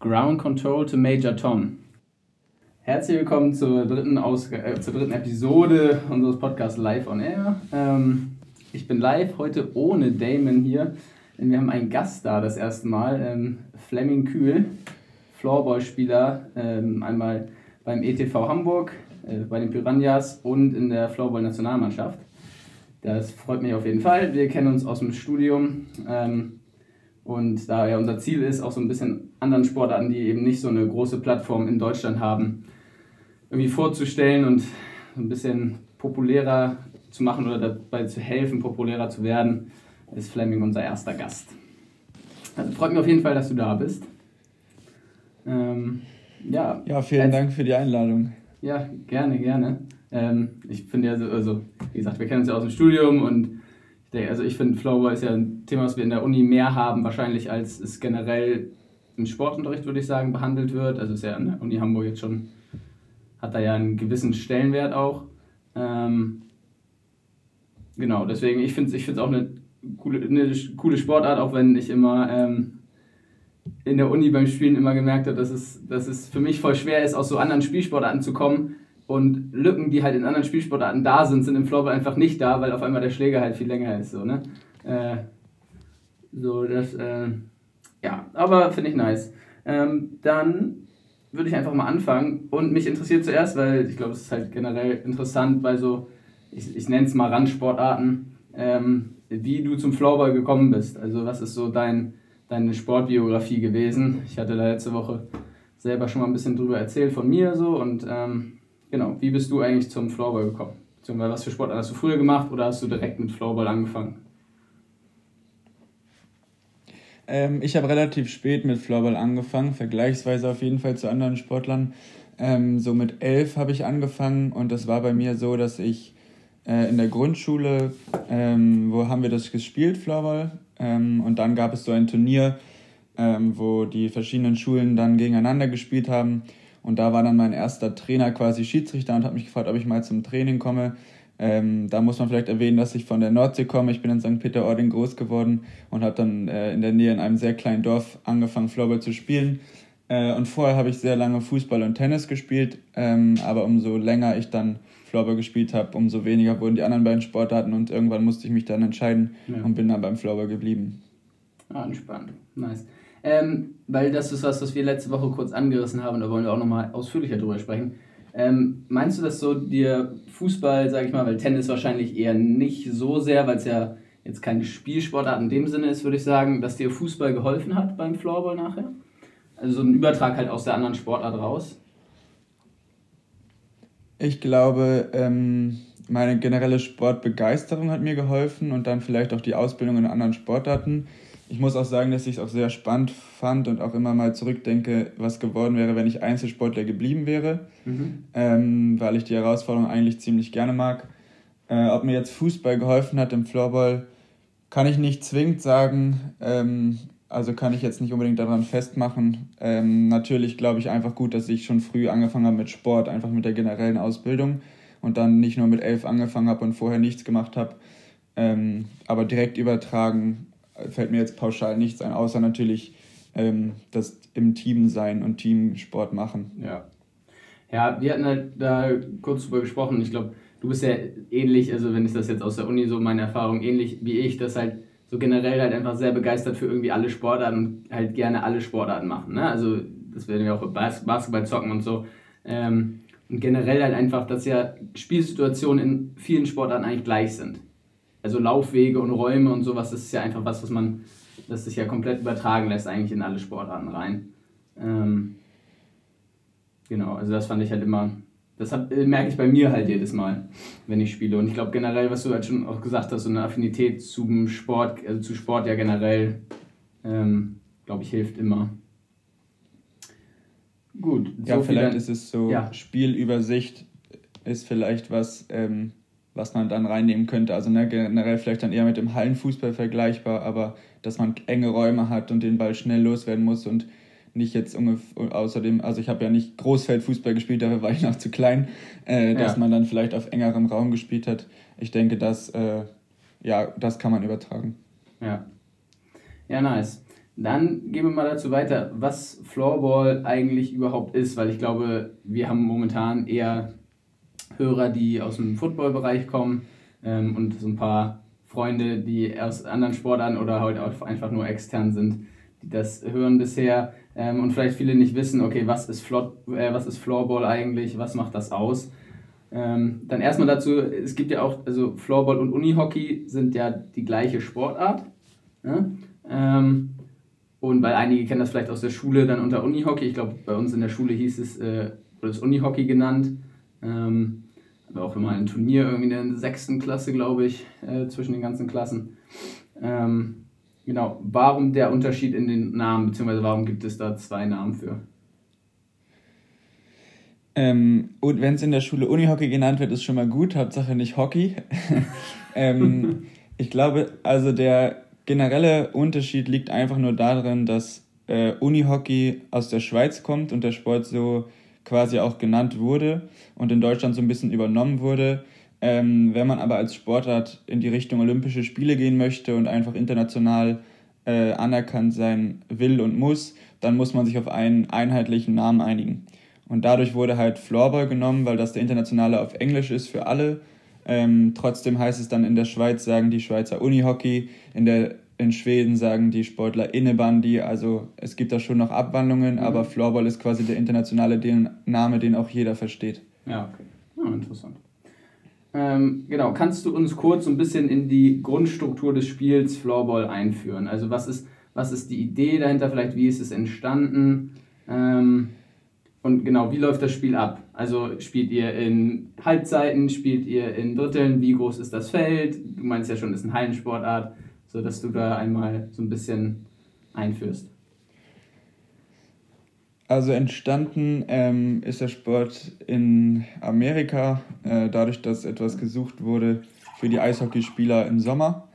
Ground Control to Major Tom. Herzlich willkommen zur dritten, Ausg äh, zur dritten Episode unseres Podcasts Live on Air. Ähm, ich bin live heute ohne Damon hier, denn wir haben einen Gast da das erste Mal, ähm, Fleming Kühl, Floorball-Spieler, ähm, einmal beim ETV Hamburg, äh, bei den Piranhas und in der Floorball-Nationalmannschaft. Das freut mich auf jeden Fall. Wir kennen uns aus dem Studium. Ähm, und da ja unser Ziel ist, auch so ein bisschen anderen Sportarten, die eben nicht so eine große Plattform in Deutschland haben, irgendwie vorzustellen und so ein bisschen populärer zu machen oder dabei zu helfen, populärer zu werden, ist Fleming unser erster Gast. Also freut mich auf jeden Fall, dass du da bist. Ähm, ja, ja, vielen als, Dank für die Einladung. Ja, gerne, gerne. Ähm, ich finde ja, so, also, wie gesagt, wir kennen uns ja aus dem Studium und ich denke, also ich finde, Flowball ist ja ein Thema, was wir in der Uni mehr haben, wahrscheinlich als es generell im Sportunterricht, würde ich sagen, behandelt wird. Also ist ja an der Uni Hamburg jetzt schon, hat da ja einen gewissen Stellenwert auch. Ähm, genau, deswegen, ich finde es ich auch eine coole, eine coole Sportart, auch wenn ich immer ähm, in der Uni beim Spielen immer gemerkt habe, dass es, dass es für mich voll schwer ist, aus so anderen Spielsportarten zu kommen, und Lücken, die halt in anderen Spielsportarten da sind, sind im Floorball einfach nicht da, weil auf einmal der Schläger halt viel länger ist. So, ne? Äh, so, das, äh, ja, aber finde ich nice. Ähm, dann würde ich einfach mal anfangen. Und mich interessiert zuerst, weil ich glaube, es ist halt generell interessant bei so, ich, ich nenne es mal Randsportarten, ähm, wie du zum Floorball gekommen bist. Also, was ist so dein, deine Sportbiografie gewesen? Ich hatte da letzte Woche selber schon mal ein bisschen drüber erzählt von mir so und ähm, Genau, wie bist du eigentlich zum Floorball gekommen? Beziehungsweise was für Sport hast du früher gemacht oder hast du direkt mit Floorball angefangen? Ähm, ich habe relativ spät mit Floorball angefangen, vergleichsweise auf jeden Fall zu anderen Sportlern. Ähm, so mit elf habe ich angefangen und das war bei mir so, dass ich äh, in der Grundschule, ähm, wo haben wir das gespielt, Floorball, ähm, und dann gab es so ein Turnier, ähm, wo die verschiedenen Schulen dann gegeneinander gespielt haben. Und da war dann mein erster Trainer quasi Schiedsrichter und hat mich gefragt, ob ich mal zum Training komme. Ähm, da muss man vielleicht erwähnen, dass ich von der Nordsee komme. Ich bin in St. Peter-Ording groß geworden und habe dann äh, in der Nähe in einem sehr kleinen Dorf angefangen, Floorball zu spielen. Äh, und vorher habe ich sehr lange Fußball und Tennis gespielt. Ähm, aber umso länger ich dann Floorball gespielt habe, umso weniger wurden die anderen beiden Sportarten und irgendwann musste ich mich dann entscheiden ja. und bin dann beim Floorball geblieben. Ah, entspannt. Nice. Ähm, weil das ist was, was wir letzte Woche kurz angerissen haben, da wollen wir auch nochmal ausführlicher drüber sprechen. Ähm, meinst du, dass so dir Fußball, sag ich mal, weil Tennis wahrscheinlich eher nicht so sehr, weil es ja jetzt keine Spielsportart in dem Sinne ist, würde ich sagen, dass dir Fußball geholfen hat beim Floorball nachher? Also so ein Übertrag halt aus der anderen Sportart raus? Ich glaube, ähm, meine generelle Sportbegeisterung hat mir geholfen und dann vielleicht auch die Ausbildung in anderen Sportarten ich muss auch sagen, dass ich es auch sehr spannend fand und auch immer mal zurückdenke, was geworden wäre, wenn ich Einzelsportler geblieben wäre, mhm. ähm, weil ich die Herausforderung eigentlich ziemlich gerne mag. Äh, ob mir jetzt Fußball geholfen hat im Floorball, kann ich nicht zwingend sagen. Ähm, also kann ich jetzt nicht unbedingt daran festmachen. Ähm, natürlich glaube ich einfach gut, dass ich schon früh angefangen habe mit Sport, einfach mit der generellen Ausbildung und dann nicht nur mit elf angefangen habe und vorher nichts gemacht habe. Ähm, aber direkt übertragen fällt mir jetzt pauschal nichts ein, außer natürlich ähm, das im Team sein und Teamsport machen. Ja. Ja, wir hatten halt da kurz drüber gesprochen. Ich glaube, du bist ja ähnlich, also wenn ich das jetzt aus der Uni so meine Erfahrung ähnlich wie ich, das halt so generell halt einfach sehr begeistert für irgendwie alle Sportarten und halt gerne alle Sportarten machen. Ne? Also das werden wir auch Bas Basketball zocken und so. Ähm, und generell halt einfach, dass ja Spielsituationen in vielen Sportarten eigentlich gleich sind also Laufwege und Räume und sowas, das ist ja einfach was, was man, das sich ja komplett übertragen lässt eigentlich in alle Sportarten rein. Ähm, genau, also das fand ich halt immer, das hab, äh, merke ich bei mir halt jedes Mal, wenn ich spiele. Und ich glaube generell, was du halt schon auch gesagt hast, so eine Affinität zum Sport, also zu Sport ja generell, ähm, glaube ich, hilft immer. Gut. So ja, vielleicht ist es so, ja. Spielübersicht ist vielleicht was, ähm, was man dann reinnehmen könnte. Also ne, generell vielleicht dann eher mit dem Hallenfußball vergleichbar, aber dass man enge Räume hat und den Ball schnell loswerden muss und nicht jetzt ungefähr, außerdem, also ich habe ja nicht Großfeldfußball gespielt, dafür war ich noch zu klein, äh, dass ja. man dann vielleicht auf engerem Raum gespielt hat. Ich denke, das, äh, ja, das kann man übertragen. Ja. Ja, nice. Dann gehen wir mal dazu weiter, was Floorball eigentlich überhaupt ist, weil ich glaube, wir haben momentan eher Hörer, die aus dem Footballbereich kommen ähm, und so ein paar Freunde, die aus anderen Sportarten oder halt auch einfach nur extern sind, die das hören bisher ähm, und vielleicht viele nicht wissen, okay, was ist, Floor, äh, was ist Floorball eigentlich, was macht das aus? Ähm, dann erstmal dazu, es gibt ja auch, also Floorball und Unihockey sind ja die gleiche Sportart. Ja? Ähm, und weil einige kennen das vielleicht aus der Schule dann unter Unihockey. Ich glaube, bei uns in der Schule hieß es, äh, wurde es Unihockey genannt. Ähm, aber auch immer ein Turnier irgendwie in der sechsten Klasse, glaube ich, äh, zwischen den ganzen Klassen. Ähm, genau, warum der Unterschied in den Namen, beziehungsweise warum gibt es da zwei Namen für? Ähm, und wenn es in der Schule Unihockey genannt wird, ist schon mal gut, Hauptsache nicht Hockey. ähm, ich glaube, also der generelle Unterschied liegt einfach nur darin, dass äh, Unihockey aus der Schweiz kommt und der Sport so quasi auch genannt wurde und in Deutschland so ein bisschen übernommen wurde. Ähm, wenn man aber als Sportart in die Richtung Olympische Spiele gehen möchte und einfach international äh, anerkannt sein will und muss, dann muss man sich auf einen einheitlichen Namen einigen. Und dadurch wurde halt Floorball genommen, weil das der internationale auf Englisch ist für alle ähm, trotzdem heißt es dann in der Schweiz, sagen die Schweizer Unihockey, in, der, in Schweden sagen die Sportler Innebandi. Also es gibt da schon noch Abwandlungen, mhm. aber Floorball ist quasi der internationale Name, den auch jeder versteht. Ja, okay. Ja, interessant. Ähm, genau, kannst du uns kurz so ein bisschen in die Grundstruktur des Spiels Floorball einführen? Also was ist, was ist die Idee dahinter, vielleicht wie ist es entstanden? Ähm, und genau, wie läuft das Spiel ab? Also spielt ihr in Halbzeiten, spielt ihr in Dritteln, wie groß ist das Feld? Du meinst ja schon, das ist eine Hallensportart, sodass du da einmal so ein bisschen einführst. Also entstanden ähm, ist der Sport in Amerika, äh, dadurch, dass etwas gesucht wurde für die Eishockeyspieler im Sommer,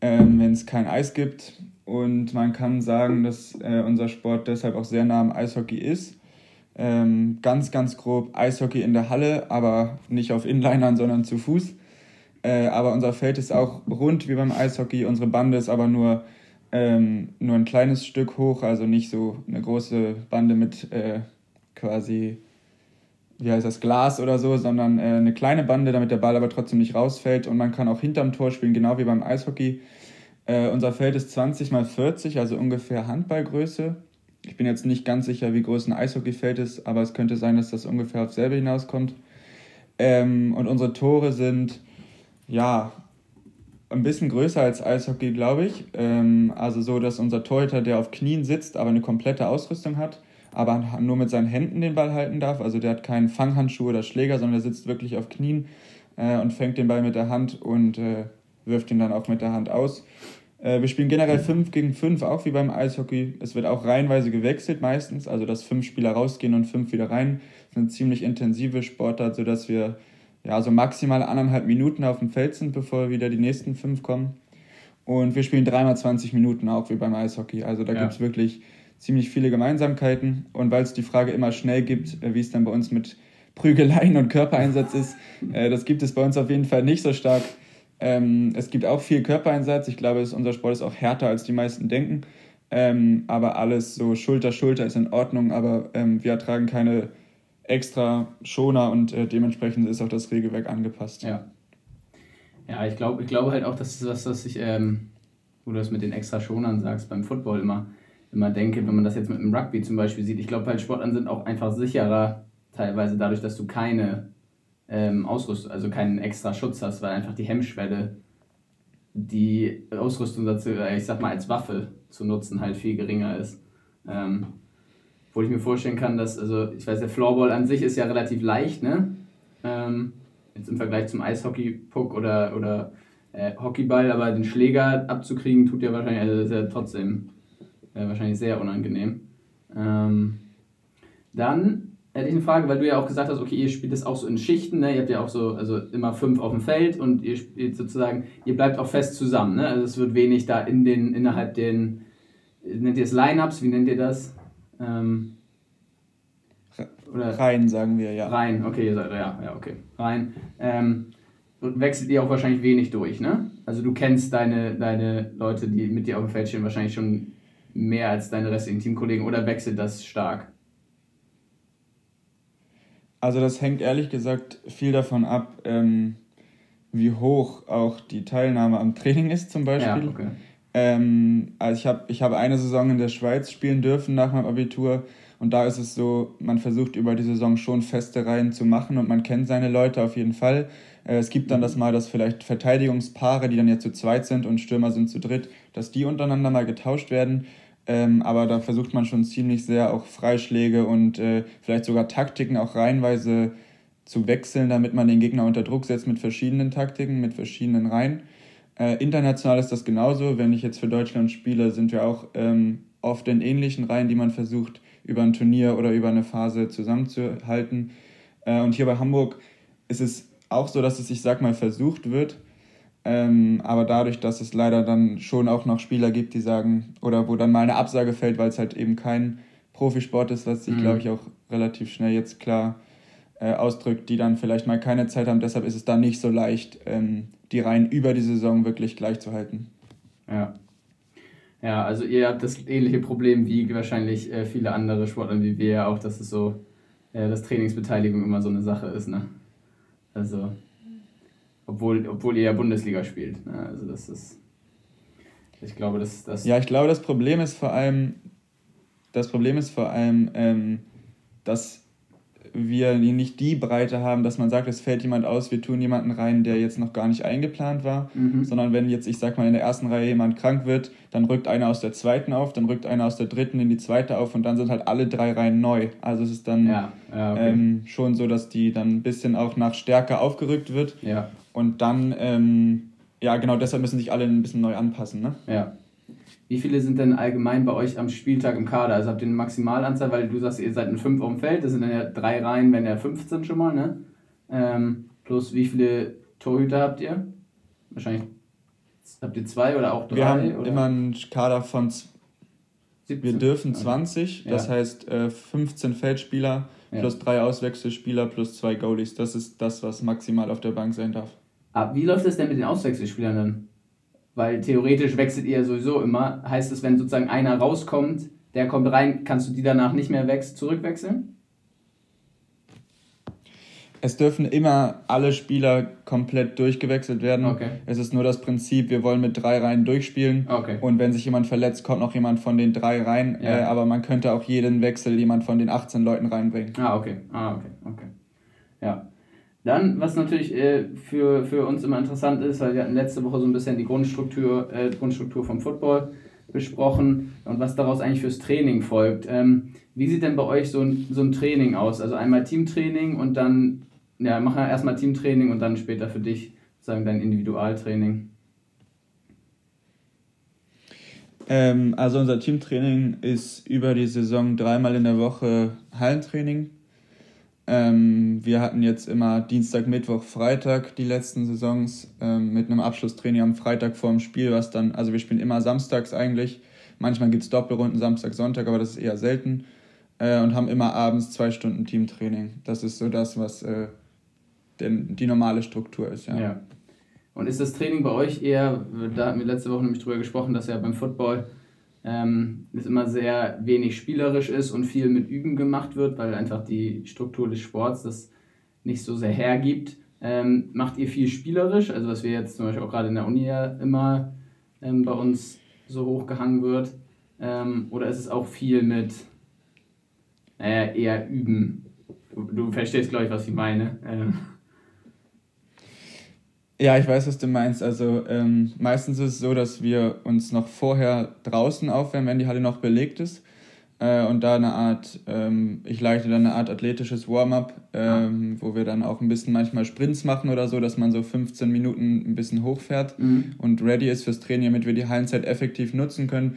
ähm, wenn es kein Eis gibt. Und man kann sagen, dass äh, unser Sport deshalb auch sehr nah am Eishockey ist ähm, ganz, ganz grob Eishockey in der Halle, aber nicht auf Inlinern, sondern zu Fuß. Äh, aber unser Feld ist auch rund wie beim Eishockey. Unsere Bande ist aber nur, ähm, nur ein kleines Stück hoch, also nicht so eine große Bande mit äh, quasi, wie heißt das, Glas oder so, sondern äh, eine kleine Bande, damit der Ball aber trotzdem nicht rausfällt. Und man kann auch hinterm Tor spielen, genau wie beim Eishockey. Äh, unser Feld ist 20 mal 40, also ungefähr Handballgröße. Ich bin jetzt nicht ganz sicher, wie groß ein Eishockeyfeld ist, aber es könnte sein, dass das ungefähr auf selbe hinauskommt. Ähm, und unsere Tore sind, ja, ein bisschen größer als Eishockey, glaube ich. Ähm, also so, dass unser Torhüter, der auf Knien sitzt, aber eine komplette Ausrüstung hat, aber nur mit seinen Händen den Ball halten darf. Also der hat keinen Fanghandschuh oder Schläger, sondern der sitzt wirklich auf Knien äh, und fängt den Ball mit der Hand und äh, wirft ihn dann auch mit der Hand aus. Äh, wir spielen generell 5 gegen 5, auch wie beim Eishockey. Es wird auch reihenweise gewechselt meistens, also dass fünf Spieler rausgehen und fünf wieder rein. Das ist eine ziemlich intensive Sportart, sodass wir ja, so maximal anderthalb Minuten auf dem Feld sind, bevor wieder die nächsten fünf kommen. Und wir spielen dreimal 20 Minuten, auch wie beim Eishockey. Also da ja. gibt es wirklich ziemlich viele Gemeinsamkeiten. Und weil es die Frage immer schnell gibt, äh, wie es dann bei uns mit Prügeleien und Körpereinsatz ist, äh, das gibt es bei uns auf jeden Fall nicht so stark. Ähm, es gibt auch viel Körpereinsatz. Ich glaube, unser Sport ist auch härter, als die meisten denken. Ähm, aber alles so Schulter, Schulter ist in Ordnung. Aber ähm, wir tragen keine extra Schoner und äh, dementsprechend ist auch das Regelwerk angepasst. Ja, ja ich, glaub, ich glaube halt auch, dass das, was, was ich, ähm, wo du das mit den extra Schonern sagst, beim Football immer, immer denke, wenn man das jetzt mit dem Rugby zum Beispiel sieht. Ich glaube halt, Sportarten sind auch einfach sicherer, teilweise dadurch, dass du keine ähm, Ausrüstung, also keinen extra Schutz hast, weil einfach die Hemmschwelle, die Ausrüstung dazu, äh, ich sag mal, als Waffe zu nutzen, halt viel geringer ist. Ähm, wo ich mir vorstellen kann, dass, also ich weiß, der Floorball an sich ist ja relativ leicht, ne? Ähm, jetzt im Vergleich zum Eishockey-Puck oder, oder äh, Hockeyball, aber den Schläger abzukriegen, tut ja wahrscheinlich, also ist ja trotzdem äh, wahrscheinlich sehr unangenehm. Ähm, dann hätte ich eine Frage, weil du ja auch gesagt hast, okay, ihr spielt das auch so in Schichten, ne? Ihr habt ja auch so, also immer fünf auf dem Feld und ihr spielt sozusagen, ihr bleibt auch fest zusammen, ne? Also es wird wenig da in den, innerhalb den, nennt ihr es Lineups, wie nennt ihr das? Ähm, oder rein, sagen wir, ja. Rein, okay, ihr seid, ja, ja, okay. Rein. Ähm, wechselt ihr auch wahrscheinlich wenig durch, ne? Also du kennst deine, deine Leute, die mit dir auf dem Feld stehen, wahrscheinlich schon mehr als deine restlichen Teamkollegen oder wechselt das stark? Also das hängt ehrlich gesagt viel davon ab, ähm, wie hoch auch die Teilnahme am Training ist zum Beispiel. Ja, okay. Ähm, also ich habe ich hab eine Saison in der Schweiz spielen dürfen nach meinem Abitur und da ist es so, man versucht über die Saison schon feste Reihen zu machen und man kennt seine Leute auf jeden Fall. Äh, es gibt dann das mal, dass vielleicht Verteidigungspaare, die dann ja zu zweit sind und Stürmer sind zu dritt, dass die untereinander mal getauscht werden. Ähm, aber da versucht man schon ziemlich sehr auch Freischläge und äh, vielleicht sogar Taktiken auch reihenweise zu wechseln, damit man den Gegner unter Druck setzt mit verschiedenen Taktiken, mit verschiedenen Reihen. Äh, international ist das genauso. Wenn ich jetzt für Deutschland spiele, sind wir auch ähm, oft in ähnlichen Reihen, die man versucht, über ein Turnier oder über eine Phase zusammenzuhalten. Äh, und hier bei Hamburg ist es auch so, dass es, ich sag mal, versucht wird. Ähm, aber dadurch, dass es leider dann schon auch noch Spieler gibt, die sagen, oder wo dann mal eine Absage fällt, weil es halt eben kein Profisport ist, was sich, mhm. glaube ich, auch relativ schnell jetzt klar äh, ausdrückt, die dann vielleicht mal keine Zeit haben. Deshalb ist es dann nicht so leicht, ähm, die Reihen über die Saison wirklich gleich zu halten. Ja. Ja, also ihr habt das ähnliche Problem wie wahrscheinlich äh, viele andere Sportler wie wir auch, dass es so, äh, dass Trainingsbeteiligung immer so eine Sache ist, ne? Also, obwohl, obwohl ihr ja Bundesliga spielt. Ne? Also das ist. Ich glaube, dass das. Ja, ich glaube, das Problem ist vor allem, das Problem ist vor allem, ähm, dass wir nicht die Breite haben, dass man sagt, es fällt jemand aus, wir tun jemanden rein, der jetzt noch gar nicht eingeplant war, mhm. sondern wenn jetzt, ich sag mal, in der ersten Reihe jemand krank wird, dann rückt einer aus der zweiten auf, dann rückt einer aus der dritten in die zweite auf und dann sind halt alle drei Reihen neu. Also es ist dann ja, ja, okay. ähm, schon so, dass die dann ein bisschen auch nach Stärke aufgerückt wird. Ja. Und dann, ähm, ja genau, deshalb müssen sich alle ein bisschen neu anpassen. Ne? Ja. Wie viele sind denn allgemein bei euch am Spieltag im Kader? Also habt ihr eine Maximalanzahl, weil du sagst, ihr seid ein 5 auf dem Feld, das sind dann ja drei Reihen, wenn ja 15 schon mal, ne? Ähm, plus wie viele Torhüter habt ihr? Wahrscheinlich habt ihr zwei oder auch drei? Wir haben oder? immer einen Kader von 17? Wir dürfen 20, das ja. heißt äh, 15 Feldspieler ja. plus drei Auswechselspieler plus zwei Goalies. Das ist das, was maximal auf der Bank sein darf. Aber ah, wie läuft das denn mit den Auswechselspielern dann? Weil theoretisch wechselt ihr sowieso immer. Heißt es, wenn sozusagen einer rauskommt, der kommt rein, kannst du die danach nicht mehr wechseln, zurückwechseln? Es dürfen immer alle Spieler komplett durchgewechselt werden. Okay. Es ist nur das Prinzip, wir wollen mit drei Reihen durchspielen. Okay. Und wenn sich jemand verletzt, kommt noch jemand von den drei rein. Ja. Äh, aber man könnte auch jeden Wechsel jemand von den 18 Leuten reinbringen. Ah, okay. Ah, okay. Okay. Ja. Dann, was natürlich äh, für, für uns immer interessant ist, weil wir hatten letzte Woche so ein bisschen die Grundstruktur, äh, Grundstruktur vom Football besprochen und was daraus eigentlich fürs Training folgt. Ähm, wie sieht denn bei euch so ein, so ein Training aus? Also einmal Teamtraining und dann, ja, machen wir erstmal Teamtraining und dann später für dich sagen dein Individualtraining. Ähm, also unser Teamtraining ist über die Saison dreimal in der Woche Hallentraining ähm, wir hatten jetzt immer Dienstag, Mittwoch, Freitag die letzten Saisons ähm, mit einem Abschlusstraining am Freitag vor dem Spiel, was dann, also wir spielen immer samstags eigentlich. Manchmal gibt es Doppelrunden Samstag, Sonntag, aber das ist eher selten. Äh, und haben immer abends zwei Stunden Teamtraining. Das ist so das, was äh, denn die normale Struktur ist, ja. ja. Und ist das Training bei euch eher, da hatten wir letzte Woche nämlich drüber gesprochen, dass ja beim Football ähm, es immer sehr wenig spielerisch ist und viel mit Üben gemacht wird, weil einfach die Struktur des Sports das nicht so sehr hergibt. Ähm, macht ihr viel spielerisch, also was wir jetzt zum Beispiel auch gerade in der Uni ja immer ähm, bei uns so hochgehangen wird, ähm, oder ist es auch viel mit äh, eher Üben? Du, du verstehst, glaube ich, was ich meine. Ja, ich weiß, was du meinst. Also ähm, meistens ist es so, dass wir uns noch vorher draußen aufwärmen, wenn die Halle noch belegt ist. Äh, und da eine Art, ähm, ich leite dann eine Art athletisches Warm-up, ähm, ja. wo wir dann auch ein bisschen manchmal Sprints machen oder so, dass man so 15 Minuten ein bisschen hochfährt mhm. und ready ist fürs Training, damit wir die Hallenzeit effektiv nutzen können.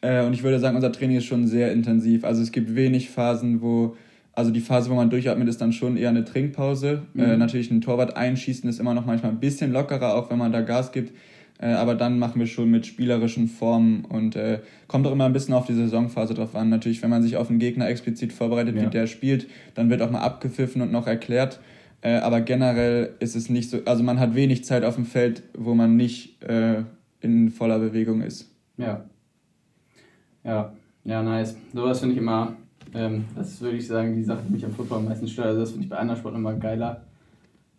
Äh, und ich würde sagen, unser Training ist schon sehr intensiv. Also es gibt wenig Phasen, wo also die Phase, wo man durchatmet, ist dann schon eher eine Trinkpause. Mhm. Äh, natürlich ein Torwart einschießen ist immer noch manchmal ein bisschen lockerer, auch wenn man da Gas gibt. Äh, aber dann machen wir schon mit spielerischen Formen und äh, kommt auch immer ein bisschen auf die Saisonphase drauf an. Natürlich, wenn man sich auf einen Gegner explizit vorbereitet, ja. wie der spielt, dann wird auch mal abgepfiffen und noch erklärt. Äh, aber generell ist es nicht so, also man hat wenig Zeit auf dem Feld, wo man nicht äh, in voller Bewegung ist. Ja, Ja, ja, nice. Sowas finde ich immer, ähm, das würde ich sagen, die Sache, die mich am Football am meisten stört. Also das finde ich bei anderen Sporten immer geiler.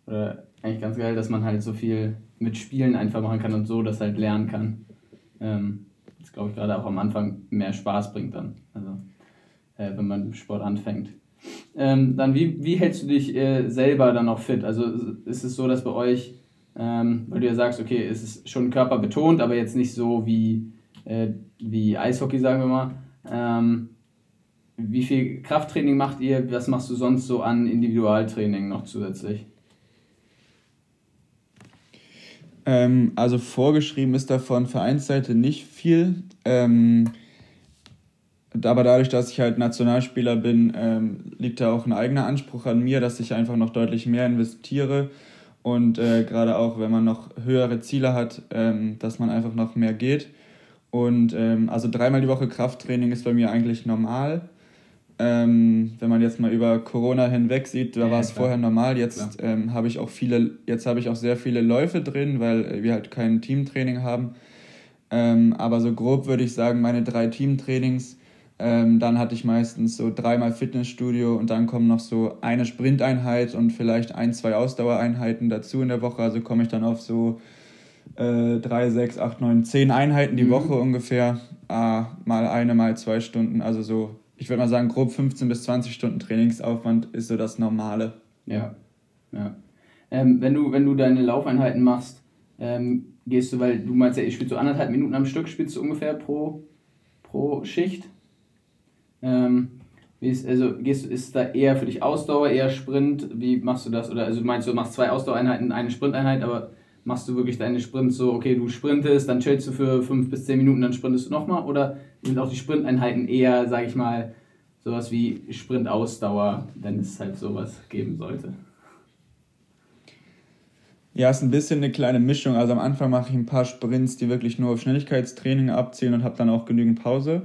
Oder eigentlich ganz geil, dass man halt so viel mit Spielen einfach machen kann und so das halt lernen kann. Ähm, das glaube ich gerade auch am Anfang mehr Spaß bringt dann. Also äh, wenn man mit Sport anfängt. Ähm, dann wie, wie hältst du dich äh, selber dann auch fit? Also ist es so, dass bei euch, ähm, weil du ja sagst, okay, es ist schon körperbetont, aber jetzt nicht so wie, äh, wie Eishockey, sagen wir mal. Ähm, wie viel Krafttraining macht ihr? Was machst du sonst so an Individualtraining noch zusätzlich? Ähm, also vorgeschrieben ist davon Vereinsseite nicht viel. Ähm, aber dadurch, dass ich halt Nationalspieler bin, ähm, liegt da auch ein eigener Anspruch an mir, dass ich einfach noch deutlich mehr investiere. Und äh, gerade auch, wenn man noch höhere Ziele hat, ähm, dass man einfach noch mehr geht. Und ähm, also dreimal die Woche Krafttraining ist bei mir eigentlich normal. Ähm, wenn man jetzt mal über Corona hinweg sieht, da ja, war es vorher normal. Jetzt ähm, habe ich auch viele, jetzt habe ich auch sehr viele Läufe drin, weil wir halt kein Teamtraining haben. Ähm, aber so grob würde ich sagen, meine drei Teamtrainings ähm, dann hatte ich meistens so dreimal Fitnessstudio und dann kommen noch so eine Sprinteinheit und vielleicht ein, zwei Ausdauereinheiten dazu in der Woche. Also komme ich dann auf so äh, drei, sechs, acht, neun, zehn Einheiten die mhm. Woche ungefähr. Ah, mal eine, mal zwei Stunden. Also so, ich würde mal sagen, grob 15 bis 20 Stunden Trainingsaufwand ist so das Normale. Ja, ja. Ähm, wenn, du, wenn du deine Laufeinheiten machst, ähm, gehst du, weil du meinst ja, ich spiele so anderthalb Minuten am Stück, spielst du ungefähr pro, pro Schicht? Ähm, ist, also gehst, ist da eher für dich Ausdauer, eher Sprint? Wie machst du das? Oder also meinst du, du machst zwei Ausdauereinheiten, eine Sprinteinheit, aber machst du wirklich deine Sprints so, okay, du sprintest, dann chillst du für fünf bis zehn Minuten, dann sprintest du nochmal? Oder sind auch die Sprinteinheiten eher, sag ich mal, sowas wie Sprintausdauer, wenn es halt sowas geben sollte? Ja, es ist ein bisschen eine kleine Mischung. Also am Anfang mache ich ein paar Sprints, die wirklich nur auf Schnelligkeitstraining abzielen und habe dann auch genügend Pause.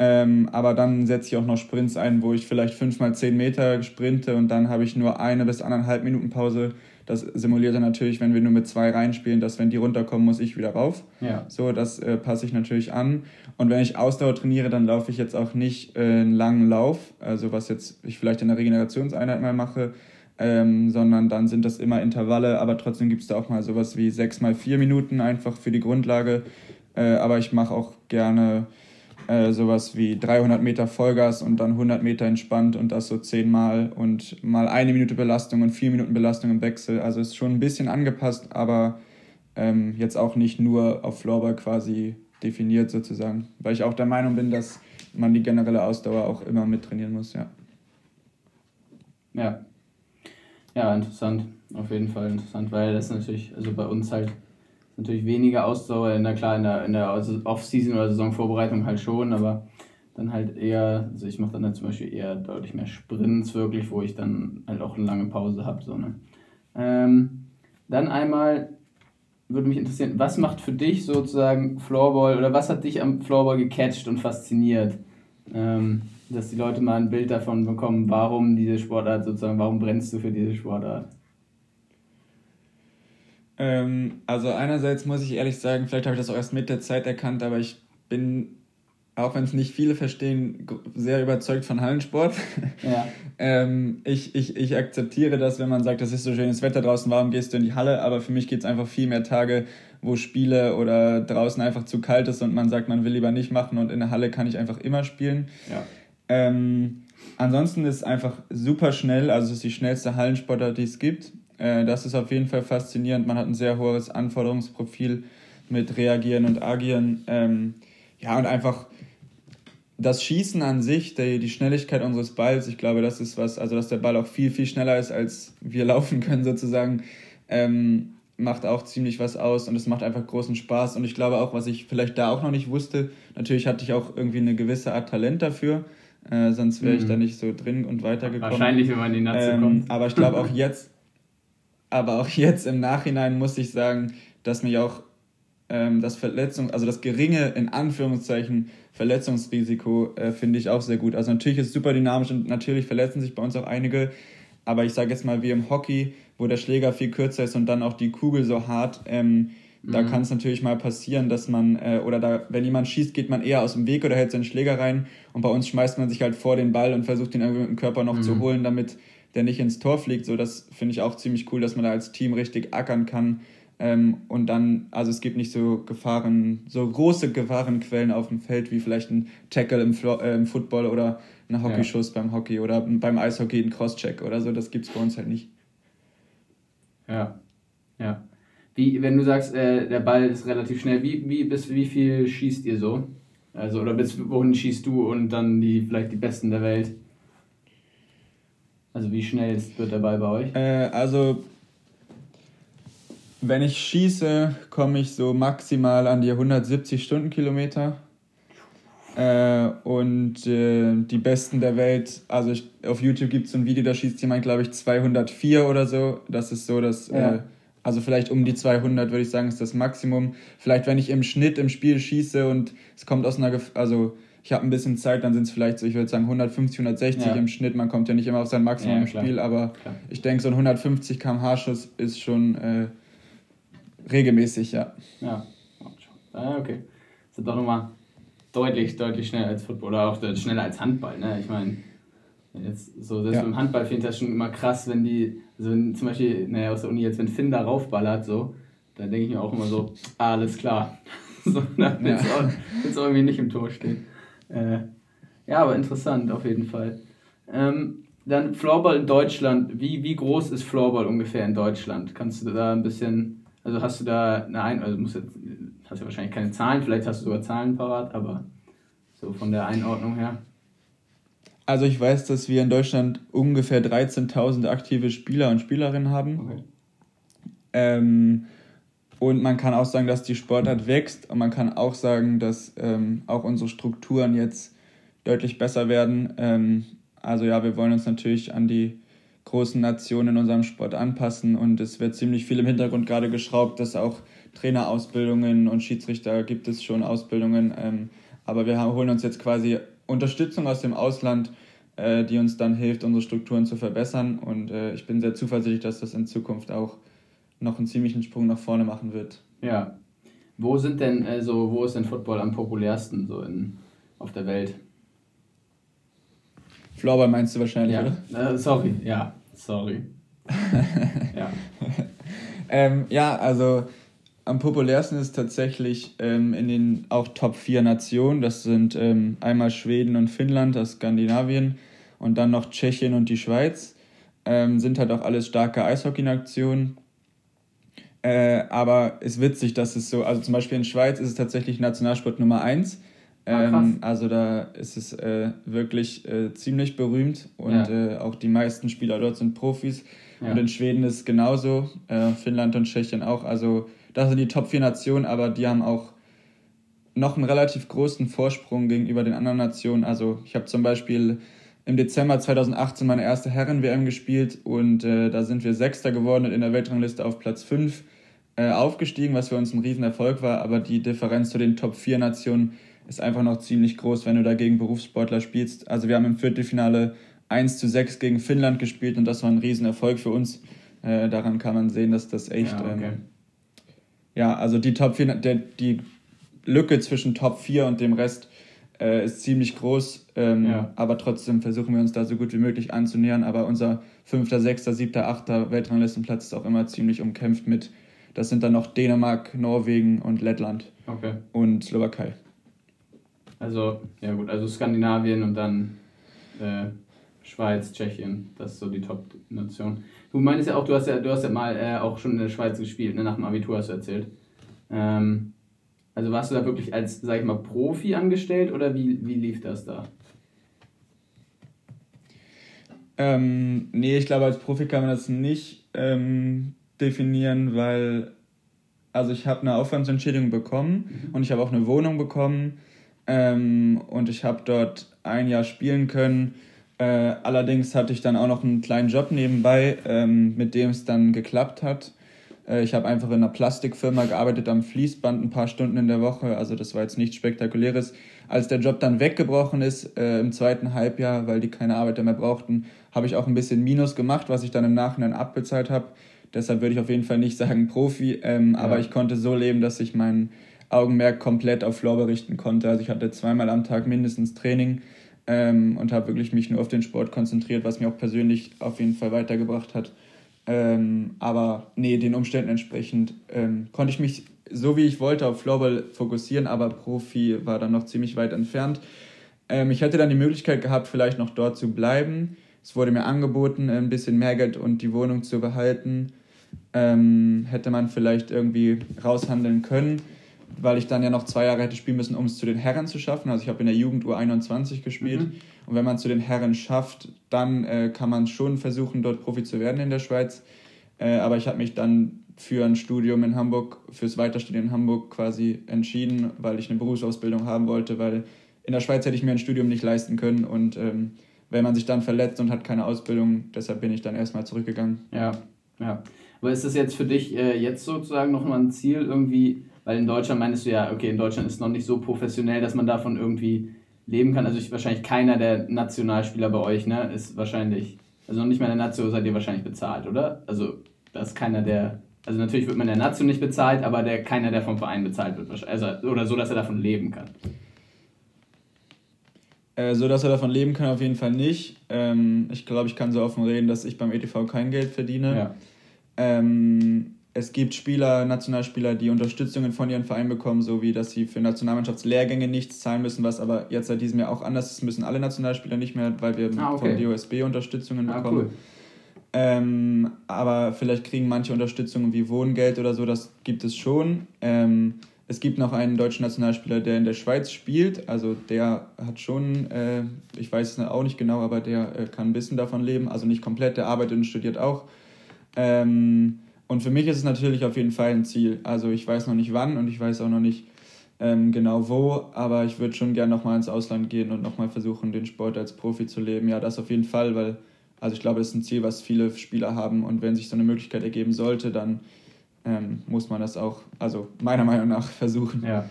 Ähm, aber dann setze ich auch noch Sprints ein, wo ich vielleicht fünf mal zehn Meter sprinte und dann habe ich nur eine bis anderthalb Minuten Pause. Das simuliert dann natürlich, wenn wir nur mit zwei reinspielen, dass wenn die runterkommen, muss ich wieder rauf. Ja. So, das äh, passe ich natürlich an. Und wenn ich Ausdauer trainiere, dann laufe ich jetzt auch nicht äh, einen langen Lauf, also was jetzt ich vielleicht in der Regenerationseinheit mal mache, ähm, sondern dann sind das immer Intervalle, aber trotzdem gibt es da auch mal sowas wie sechs mal vier Minuten einfach für die Grundlage. Äh, aber ich mache auch gerne äh, sowas wie 300 Meter Vollgas und dann 100 Meter entspannt und das so zehnmal und mal eine Minute Belastung und vier Minuten Belastung im Wechsel. Also ist schon ein bisschen angepasst, aber ähm, jetzt auch nicht nur auf Floorball quasi definiert sozusagen, weil ich auch der Meinung bin, dass man die generelle Ausdauer auch immer mittrainieren muss, ja. Ja. Ja, interessant. Auf jeden Fall interessant, weil das natürlich, also bei uns halt natürlich weniger Ausdauer, in der, klar, in der, in der Off-Season oder Saisonvorbereitung halt schon, aber dann halt eher, also ich mache dann halt zum Beispiel eher deutlich mehr Sprints wirklich, wo ich dann halt auch eine lange Pause habe. So, ne? Ähm, dann einmal würde mich interessieren, was macht für dich sozusagen Floorball oder was hat dich am Floorball gecatcht und fasziniert? Ähm, dass die Leute mal ein Bild davon bekommen, warum diese Sportart sozusagen, warum brennst du für diese Sportart? Ähm, also einerseits muss ich ehrlich sagen, vielleicht habe ich das auch erst mit der Zeit erkannt, aber ich bin, auch wenn es nicht viele verstehen, sehr überzeugt von Hallensport. Ja. ähm, ich, ich, ich akzeptiere das, wenn man sagt, das ist so schönes Wetter draußen, warum gehst du in die Halle? Aber für mich geht es einfach viel mehr Tage, wo Spiele oder draußen einfach zu kalt ist und man sagt, man will lieber nicht machen und in der Halle kann ich einfach immer spielen. Ja. Ähm, ansonsten ist es einfach super schnell, also es ist die schnellste Hallensportart, die es gibt. Äh, das ist auf jeden Fall faszinierend. Man hat ein sehr hohes Anforderungsprofil mit Reagieren und Agieren. Ähm, ja, und einfach das Schießen an sich, die, die Schnelligkeit unseres Balls, ich glaube, das ist was, also dass der Ball auch viel, viel schneller ist, als wir laufen können sozusagen, ähm, macht auch ziemlich was aus und es macht einfach großen Spaß. Und ich glaube auch, was ich vielleicht da auch noch nicht wusste, natürlich hatte ich auch irgendwie eine gewisse Art Talent dafür, äh, sonst wäre ich mhm. da nicht so drin und weitergekommen. Wahrscheinlich, wenn man in die Natze ähm, kommt. Aber ich glaube auch jetzt, aber auch jetzt im Nachhinein muss ich sagen, dass mich auch ähm, das Verletzung, also das geringe, in Anführungszeichen, Verletzungsrisiko äh, finde ich auch sehr gut. Also natürlich ist es super dynamisch und natürlich verletzen sich bei uns auch einige, aber ich sage jetzt mal wie im Hockey, wo der Schläger viel kürzer ist und dann auch die Kugel so hart, ähm, Da mhm. kann es natürlich mal passieren, dass man, äh, oder da, wenn jemand schießt, geht man eher aus dem Weg oder hält seinen Schläger rein. Und bei uns schmeißt man sich halt vor den Ball und versucht ihn irgendwie mit dem Körper noch mhm. zu holen, damit der nicht ins Tor fliegt. So, das finde ich auch ziemlich cool, dass man da als Team richtig ackern kann. Ähm, und dann, also es gibt nicht so Gefahren, so große Gefahrenquellen auf dem Feld wie vielleicht ein Tackle im, Flo äh, im Football oder ein Hockeyschuss ja. beim Hockey oder beim Eishockey ein Crosscheck oder so. Das gibt es bei uns halt nicht. Ja, ja. Wie, wenn du sagst, äh, der Ball ist relativ schnell, wie, wie, bis wie viel schießt ihr so? Also, oder bis wohin schießt du und dann die, vielleicht die Besten der Welt? Also, wie schnell wird der Ball bei euch? Äh, also, wenn ich schieße, komme ich so maximal an die 170 Stundenkilometer. Äh, und äh, die Besten der Welt, also ich, auf YouTube gibt es so ein Video, da schießt jemand, glaube ich, 204 oder so. Das ist so, dass. Ja. Äh, also vielleicht um die 200 würde ich sagen, ist das Maximum. Vielleicht wenn ich im Schnitt im Spiel schieße und es kommt aus einer, also ich habe ein bisschen Zeit, dann sind es vielleicht so, ich würde sagen 150, 160 ja. im Schnitt. Man kommt ja nicht immer auf sein Maximum ja, im Spiel, aber klar. ich denke so ein 150 km/h Schuss ist schon äh, regelmäßig, ja. Ja, okay. Das ist doch nochmal deutlich, deutlich schneller als Football oder auch schneller als Handball. Ne? Ich meine, Jetzt so, das ja. im Handball finde ich das schon immer krass, wenn die, also wenn zum Beispiel, naja, aus der Uni jetzt, wenn Finn da raufballert, so, dann denke ich mir auch immer so, alles klar. so, dann wird es ja. irgendwie nicht im Tor stehen. Äh, ja, aber interessant auf jeden Fall. Ähm, dann Floorball in Deutschland. Wie, wie groß ist Floorball ungefähr in Deutschland? Kannst du da ein bisschen, also hast du da eine Ein also musst jetzt, hast ja wahrscheinlich keine Zahlen, vielleicht hast du sogar Zahlen parat, aber so von der Einordnung her. Also ich weiß, dass wir in Deutschland ungefähr 13.000 aktive Spieler und Spielerinnen haben. Okay. Ähm, und man kann auch sagen, dass die Sportart wächst und man kann auch sagen, dass ähm, auch unsere Strukturen jetzt deutlich besser werden. Ähm, also ja, wir wollen uns natürlich an die großen Nationen in unserem Sport anpassen und es wird ziemlich viel im Hintergrund gerade geschraubt, dass auch Trainerausbildungen und Schiedsrichter gibt es schon Ausbildungen. Ähm, aber wir holen uns jetzt quasi Unterstützung aus dem Ausland, äh, die uns dann hilft, unsere Strukturen zu verbessern. Und äh, ich bin sehr zuversichtlich, dass das in Zukunft auch noch einen ziemlichen Sprung nach vorne machen wird. Ja. Wo sind denn, also, wo ist denn Football am populärsten so in, auf der Welt? Floorball meinst du wahrscheinlich, ja. oder? Äh, sorry, ja, sorry. ja. ähm, ja, also am populärsten ist tatsächlich ähm, in den auch Top 4 Nationen. Das sind ähm, einmal Schweden und Finnland aus Skandinavien und dann noch Tschechien und die Schweiz. Ähm, sind halt auch alles starke Eishockey-Nationen. Äh, aber es ist witzig, dass es so, also zum Beispiel in Schweiz ist es tatsächlich Nationalsport Nummer 1. Ah, ähm, also da ist es äh, wirklich äh, ziemlich berühmt und ja. Äh, auch die meisten Spieler dort sind Profis. Ja. Und in Schweden ist es genauso, äh, Finnland und Tschechien auch. Also das sind die Top 4 Nationen, aber die haben auch noch einen relativ großen Vorsprung gegenüber den anderen Nationen. Also ich habe zum Beispiel im Dezember 2018 meine erste Herren-WM gespielt und äh, da sind wir Sechster geworden und in der Weltrangliste auf Platz 5 äh, aufgestiegen, was für uns ein Riesenerfolg war. Aber die Differenz zu den Top 4 Nationen ist einfach noch ziemlich groß, wenn du dagegen Berufssportler spielst. Also wir haben im Viertelfinale 1 zu 6 gegen Finnland gespielt und das war ein Riesenerfolg für uns. Äh, daran kann man sehen, dass das echt ja, okay. ähm, ja, also die Top 4, der, die Lücke zwischen Top 4 und dem Rest äh, ist ziemlich groß. Ähm, ja. Aber trotzdem versuchen wir uns da so gut wie möglich anzunähern. Aber unser fünfter, sechster, siebter, achter Weltranglistenplatz ist auch immer ziemlich umkämpft mit. Das sind dann noch Dänemark, Norwegen und Lettland. Okay. Und Slowakei. Also, ja gut, also Skandinavien und dann äh, Schweiz, Tschechien, das ist so die Top-Nation. Du meinst ja auch, du hast ja, du hast ja mal äh, auch schon in der Schweiz gespielt, ne? nach dem Abitur hast du erzählt. Ähm, also warst du da wirklich als, sag ich mal, Profi angestellt oder wie, wie lief das da? Ähm, nee, ich glaube, als Profi kann man das nicht ähm, definieren, weil, also ich habe eine Aufwandsentschädigung bekommen mhm. und ich habe auch eine Wohnung bekommen ähm, und ich habe dort ein Jahr spielen können äh, allerdings hatte ich dann auch noch einen kleinen Job nebenbei, ähm, mit dem es dann geklappt hat. Äh, ich habe einfach in einer Plastikfirma gearbeitet am Fließband ein paar Stunden in der Woche. Also das war jetzt nichts Spektakuläres. Als der Job dann weggebrochen ist äh, im zweiten Halbjahr, weil die keine Arbeiter mehr brauchten, habe ich auch ein bisschen Minus gemacht, was ich dann im Nachhinein abbezahlt habe. Deshalb würde ich auf jeden Fall nicht sagen Profi, ähm, ja. aber ich konnte so leben, dass ich mein Augenmerk komplett auf Floorball richten konnte. Also ich hatte zweimal am Tag mindestens Training ähm, und habe wirklich mich nur auf den Sport konzentriert, was mir auch persönlich auf jeden Fall weitergebracht hat. Ähm, aber nee, den Umständen entsprechend ähm, konnte ich mich so wie ich wollte auf Floorball fokussieren, aber Profi war dann noch ziemlich weit entfernt. Ähm, ich hätte dann die Möglichkeit gehabt, vielleicht noch dort zu bleiben. Es wurde mir angeboten, ein bisschen mehr Geld und die Wohnung zu behalten. Ähm, hätte man vielleicht irgendwie raushandeln können weil ich dann ja noch zwei Jahre hätte spielen müssen, um es zu den Herren zu schaffen. Also ich habe in der Jugend U21 gespielt. Mhm. Und wenn man zu den Herren schafft, dann äh, kann man schon versuchen, dort Profi zu werden in der Schweiz. Äh, aber ich habe mich dann für ein Studium in Hamburg, fürs Weiterstudieren in Hamburg quasi entschieden, weil ich eine Berufsausbildung haben wollte, weil in der Schweiz hätte ich mir ein Studium nicht leisten können und ähm, wenn man sich dann verletzt und hat keine Ausbildung, deshalb bin ich dann erstmal zurückgegangen. Ja, ja. Aber ist das jetzt für dich äh, jetzt sozusagen nochmal ein Ziel, irgendwie weil in Deutschland meinst du ja, okay, in Deutschland ist es noch nicht so professionell, dass man davon irgendwie leben kann. Also ich, wahrscheinlich keiner der Nationalspieler bei euch, ne, ist wahrscheinlich, also noch nicht mal der Nation seid ihr wahrscheinlich bezahlt, oder? Also da ist keiner der, also natürlich wird man der Nation nicht bezahlt, aber der, keiner, der vom Verein bezahlt wird, also, oder so, dass er davon leben kann. Äh, so, dass er davon leben kann, auf jeden Fall nicht. Ähm, ich glaube, ich kann so offen reden, dass ich beim ETV kein Geld verdiene. Ja. Ähm, es gibt Spieler, Nationalspieler, die Unterstützungen von ihren Vereinen bekommen, so wie dass sie für Nationalmannschaftslehrgänge nichts zahlen müssen, was aber jetzt seit diesem Jahr auch anders ist, müssen alle Nationalspieler nicht mehr, weil wir ah, okay. vom DOSB Unterstützungen ah, bekommen. Cool. Ähm, aber vielleicht kriegen manche Unterstützungen wie Wohngeld oder so, das gibt es schon. Ähm, es gibt noch einen deutschen Nationalspieler, der in der Schweiz spielt. Also der hat schon, äh, ich weiß es auch nicht genau, aber der äh, kann ein bisschen davon leben. Also nicht komplett, der arbeitet und studiert auch. Ähm, und für mich ist es natürlich auf jeden Fall ein Ziel. Also ich weiß noch nicht wann und ich weiß auch noch nicht ähm, genau wo, aber ich würde schon gerne nochmal ins Ausland gehen und nochmal versuchen, den Sport als Profi zu leben. Ja, das auf jeden Fall, weil also ich glaube, das ist ein Ziel, was viele Spieler haben und wenn sich so eine Möglichkeit ergeben sollte, dann ähm, muss man das auch, also meiner Meinung nach, versuchen. Ja.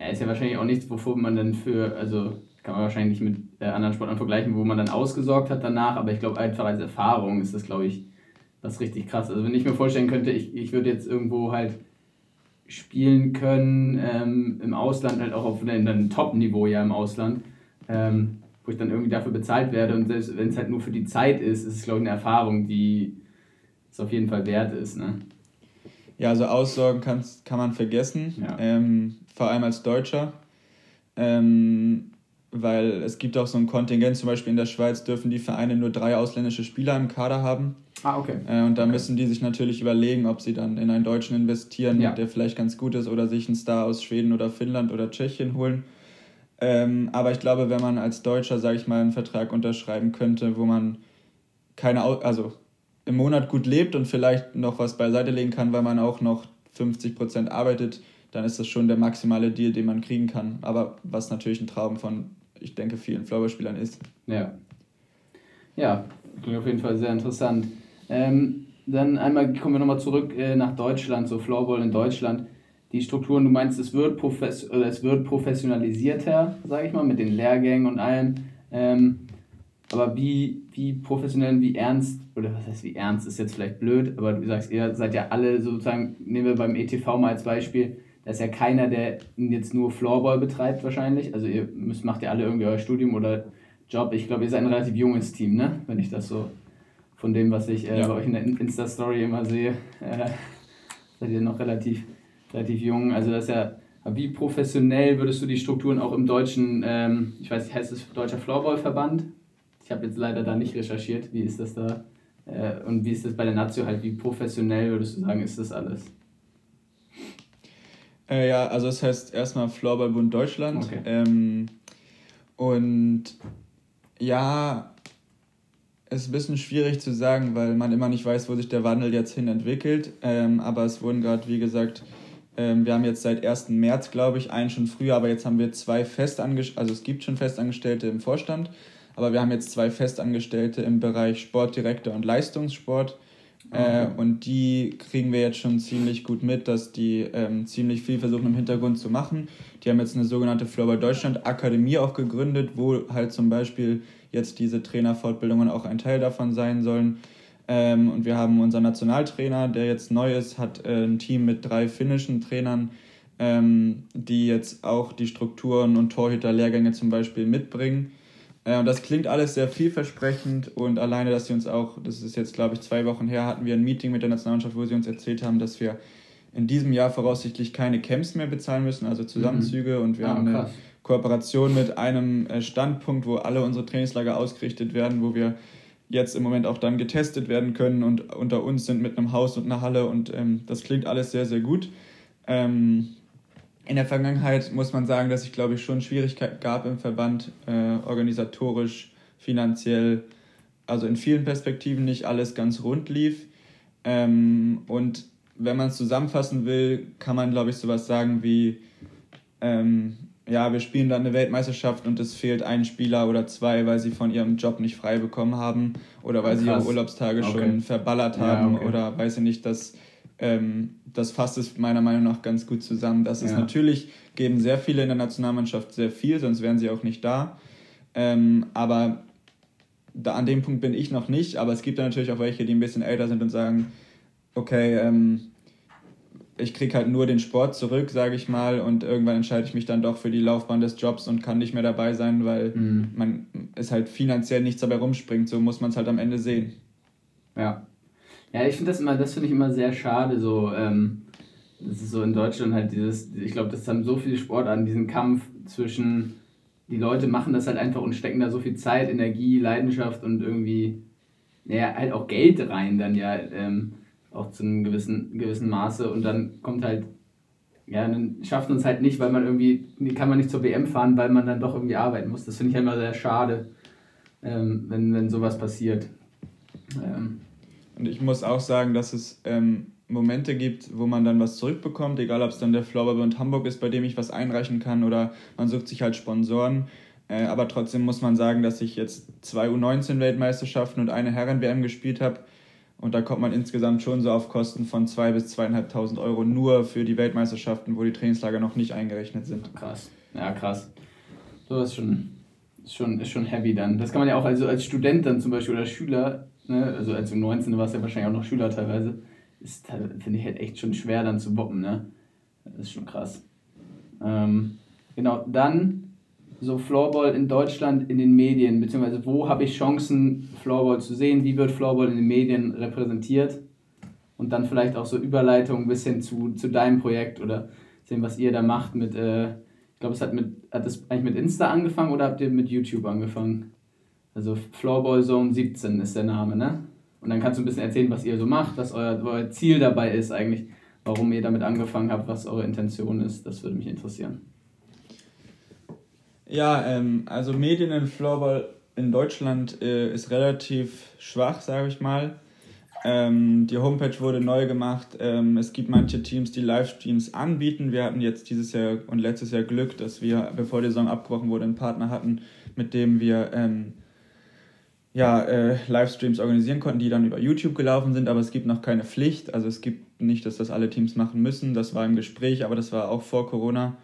Ja, ist ja wahrscheinlich auch nichts, wofür man dann für, also kann man wahrscheinlich nicht mit äh, anderen Sportlern vergleichen, wo man dann ausgesorgt hat danach, aber ich glaube einfach als Erfahrung ist das, glaube ich, das ist richtig krass. Also wenn ich mir vorstellen könnte, ich, ich würde jetzt irgendwo halt spielen können, ähm, im Ausland, halt auch auf einem Top-Niveau ja im Ausland, ähm, wo ich dann irgendwie dafür bezahlt werde und selbst wenn es halt nur für die Zeit ist, ist es glaube ich eine Erfahrung, die es auf jeden Fall wert ist. Ne? Ja, also Aussorgen kann man vergessen, ja. ähm, vor allem als Deutscher. Ähm, weil es gibt auch so ein Kontingent, zum Beispiel in der Schweiz dürfen die Vereine nur drei ausländische Spieler im Kader haben. Ah, okay. Äh, und da okay. müssen die sich natürlich überlegen, ob sie dann in einen Deutschen investieren, ja. der vielleicht ganz gut ist, oder sich einen Star aus Schweden oder Finnland oder Tschechien holen. Ähm, aber ich glaube, wenn man als Deutscher, sage ich mal, einen Vertrag unterschreiben könnte, wo man keine, also im Monat gut lebt und vielleicht noch was beiseite legen kann, weil man auch noch 50 Prozent arbeitet, dann ist das schon der maximale Deal, den man kriegen kann. Aber was natürlich ein Traum von ich denke, vielen Floorball-Spielern ist. Ja. Ja, klingt auf jeden Fall sehr interessant. Ähm, dann einmal kommen wir nochmal zurück äh, nach Deutschland, so Floorball in Deutschland. Die Strukturen, du meinst, es wird, profes oder es wird professionalisierter, sage ich mal, mit den Lehrgängen und allem. Ähm, aber wie, wie professionell wie ernst, oder was heißt wie ernst, ist jetzt vielleicht blöd, aber du sagst, ihr seid ja alle sozusagen, nehmen wir beim ETV mal als Beispiel, da ist ja keiner, der jetzt nur Floorball betreibt wahrscheinlich. Also ihr müsst, macht ja alle irgendwie euer Studium oder Job. Ich glaube, ihr seid ein relativ junges Team, ne? Wenn ich das so von dem, was ich äh, ja. bei euch in der Insta-Story immer sehe, äh, seid ihr noch relativ, relativ jung. Also das ist ja, wie professionell würdest du die Strukturen auch im deutschen, ähm, ich weiß nicht, heißt es Deutscher Floorball-Verband? Ich habe jetzt leider da nicht recherchiert. Wie ist das da? Äh, und wie ist das bei der Nazio halt? Wie professionell würdest du sagen, ist das alles? Äh, ja, also das heißt erstmal Floorballbund Deutschland. Okay. Ähm, und ja, es ist ein bisschen schwierig zu sagen, weil man immer nicht weiß, wo sich der Wandel jetzt hin entwickelt. Ähm, aber es wurden gerade, wie gesagt, ähm, wir haben jetzt seit 1. März, glaube ich, einen schon früher, aber jetzt haben wir zwei Festangestellte, also es gibt schon Festangestellte im Vorstand, aber wir haben jetzt zwei Festangestellte im Bereich Sportdirektor und Leistungssport. Äh, und die kriegen wir jetzt schon ziemlich gut mit, dass die ähm, ziemlich viel versuchen im Hintergrund zu machen. Die haben jetzt eine sogenannte Floorball Deutschland Akademie auch gegründet, wo halt zum Beispiel jetzt diese Trainerfortbildungen auch ein Teil davon sein sollen. Ähm, und wir haben unseren Nationaltrainer, der jetzt neu ist, hat äh, ein Team mit drei finnischen Trainern, ähm, die jetzt auch die Strukturen und Torhüterlehrgänge zum Beispiel mitbringen. Äh, und das klingt alles sehr vielversprechend und alleine, dass sie uns auch, das ist jetzt glaube ich zwei Wochen her, hatten wir ein Meeting mit der Nationalmannschaft, wo sie uns erzählt haben, dass wir in diesem Jahr voraussichtlich keine Camps mehr bezahlen müssen, also Zusammenzüge. Mhm. Und wir ah, haben eine Kooperation mit einem äh, Standpunkt, wo alle unsere Trainingslager ausgerichtet werden, wo wir jetzt im Moment auch dann getestet werden können und unter uns sind mit einem Haus und einer Halle und ähm, das klingt alles sehr, sehr gut. Ähm, in der Vergangenheit muss man sagen, dass es, glaube ich, schon Schwierigkeiten gab im Verband, äh, organisatorisch, finanziell, also in vielen Perspektiven nicht alles ganz rund lief. Ähm, und wenn man es zusammenfassen will, kann man, glaube ich, sowas sagen wie, ähm, ja, wir spielen dann eine Weltmeisterschaft und es fehlt ein Spieler oder zwei, weil sie von ihrem Job nicht frei bekommen haben oder weil Krass. sie ihre Urlaubstage okay. schon verballert haben ja, okay. oder weiß ich nicht, dass ähm, das fasst es meiner Meinung nach ganz gut zusammen. Das ist ja. natürlich, geben sehr viele in der Nationalmannschaft sehr viel, sonst wären sie auch nicht da. Ähm, aber da, an dem Punkt bin ich noch nicht, aber es gibt da natürlich auch welche, die ein bisschen älter sind und sagen, okay, ähm, ich kriege halt nur den Sport zurück, sage ich mal, und irgendwann entscheide ich mich dann doch für die Laufbahn des Jobs und kann nicht mehr dabei sein, weil mhm. man es halt finanziell nichts dabei rumspringt. So muss man es halt am Ende sehen. Ja. Ja, ich finde das immer, das finde ich immer sehr schade, so, ähm, das ist so in Deutschland halt dieses, ich glaube, das haben so viele Sportarten, diesen Kampf zwischen, die Leute machen das halt einfach und stecken da so viel Zeit, Energie, Leidenschaft und irgendwie, naja, halt auch Geld rein dann ja, ähm, auch zu einem gewissen, gewissen Maße und dann kommt halt, ja, dann schafft man es halt nicht, weil man irgendwie, kann man nicht zur WM fahren, weil man dann doch irgendwie arbeiten muss. Das finde ich halt immer sehr schade, ähm, wenn, wenn sowas passiert. Ähm. Und ich muss auch sagen, dass es ähm, Momente gibt, wo man dann was zurückbekommt, egal ob es dann der Floorball Hamburg ist, bei dem ich was einreichen kann oder man sucht sich halt Sponsoren. Äh, aber trotzdem muss man sagen, dass ich jetzt zwei U19-Weltmeisterschaften und eine Herren-WM gespielt habe und da kommt man insgesamt schon so auf Kosten von 2.000 bis 2.500 Euro nur für die Weltmeisterschaften, wo die Trainingslager noch nicht eingerechnet sind. Krass. Ja, krass. So ist schon, ist schon, ist schon heavy dann. Das kann man ja auch also als Student dann zum Beispiel oder Schüler, ne, also als du 19 warst ja wahrscheinlich auch noch Schüler teilweise, ist finde ich halt echt schon schwer dann zu boppen, ne? Das ist schon krass. Ähm, genau, dann so Floorball in Deutschland in den Medien, beziehungsweise wo habe ich Chancen, Floorball zu sehen, wie wird Floorball in den Medien repräsentiert und dann vielleicht auch so Überleitungen bis hin zu, zu deinem Projekt oder sehen, was ihr da macht mit, äh, ich glaube, es hat mit, hat das eigentlich mit Insta angefangen oder habt ihr mit YouTube angefangen? Also Floorball Zone 17 ist der Name, ne? Und dann kannst du ein bisschen erzählen, was ihr so macht, was euer, euer Ziel dabei ist eigentlich, warum ihr damit angefangen habt, was eure Intention ist. Das würde mich interessieren. Ja, ähm, also Medien in Floorball in Deutschland äh, ist relativ schwach, sage ich mal. Ähm, die Homepage wurde neu gemacht. Ähm, es gibt manche Teams, die Livestreams anbieten. Wir hatten jetzt dieses Jahr und letztes Jahr Glück, dass wir, bevor die Saison abgebrochen wurde, einen Partner hatten, mit dem wir ähm, ja, äh, Livestreams organisieren konnten, die dann über YouTube gelaufen sind. Aber es gibt noch keine Pflicht. Also es gibt nicht, dass das alle Teams machen müssen. Das war im Gespräch, aber das war auch vor Corona.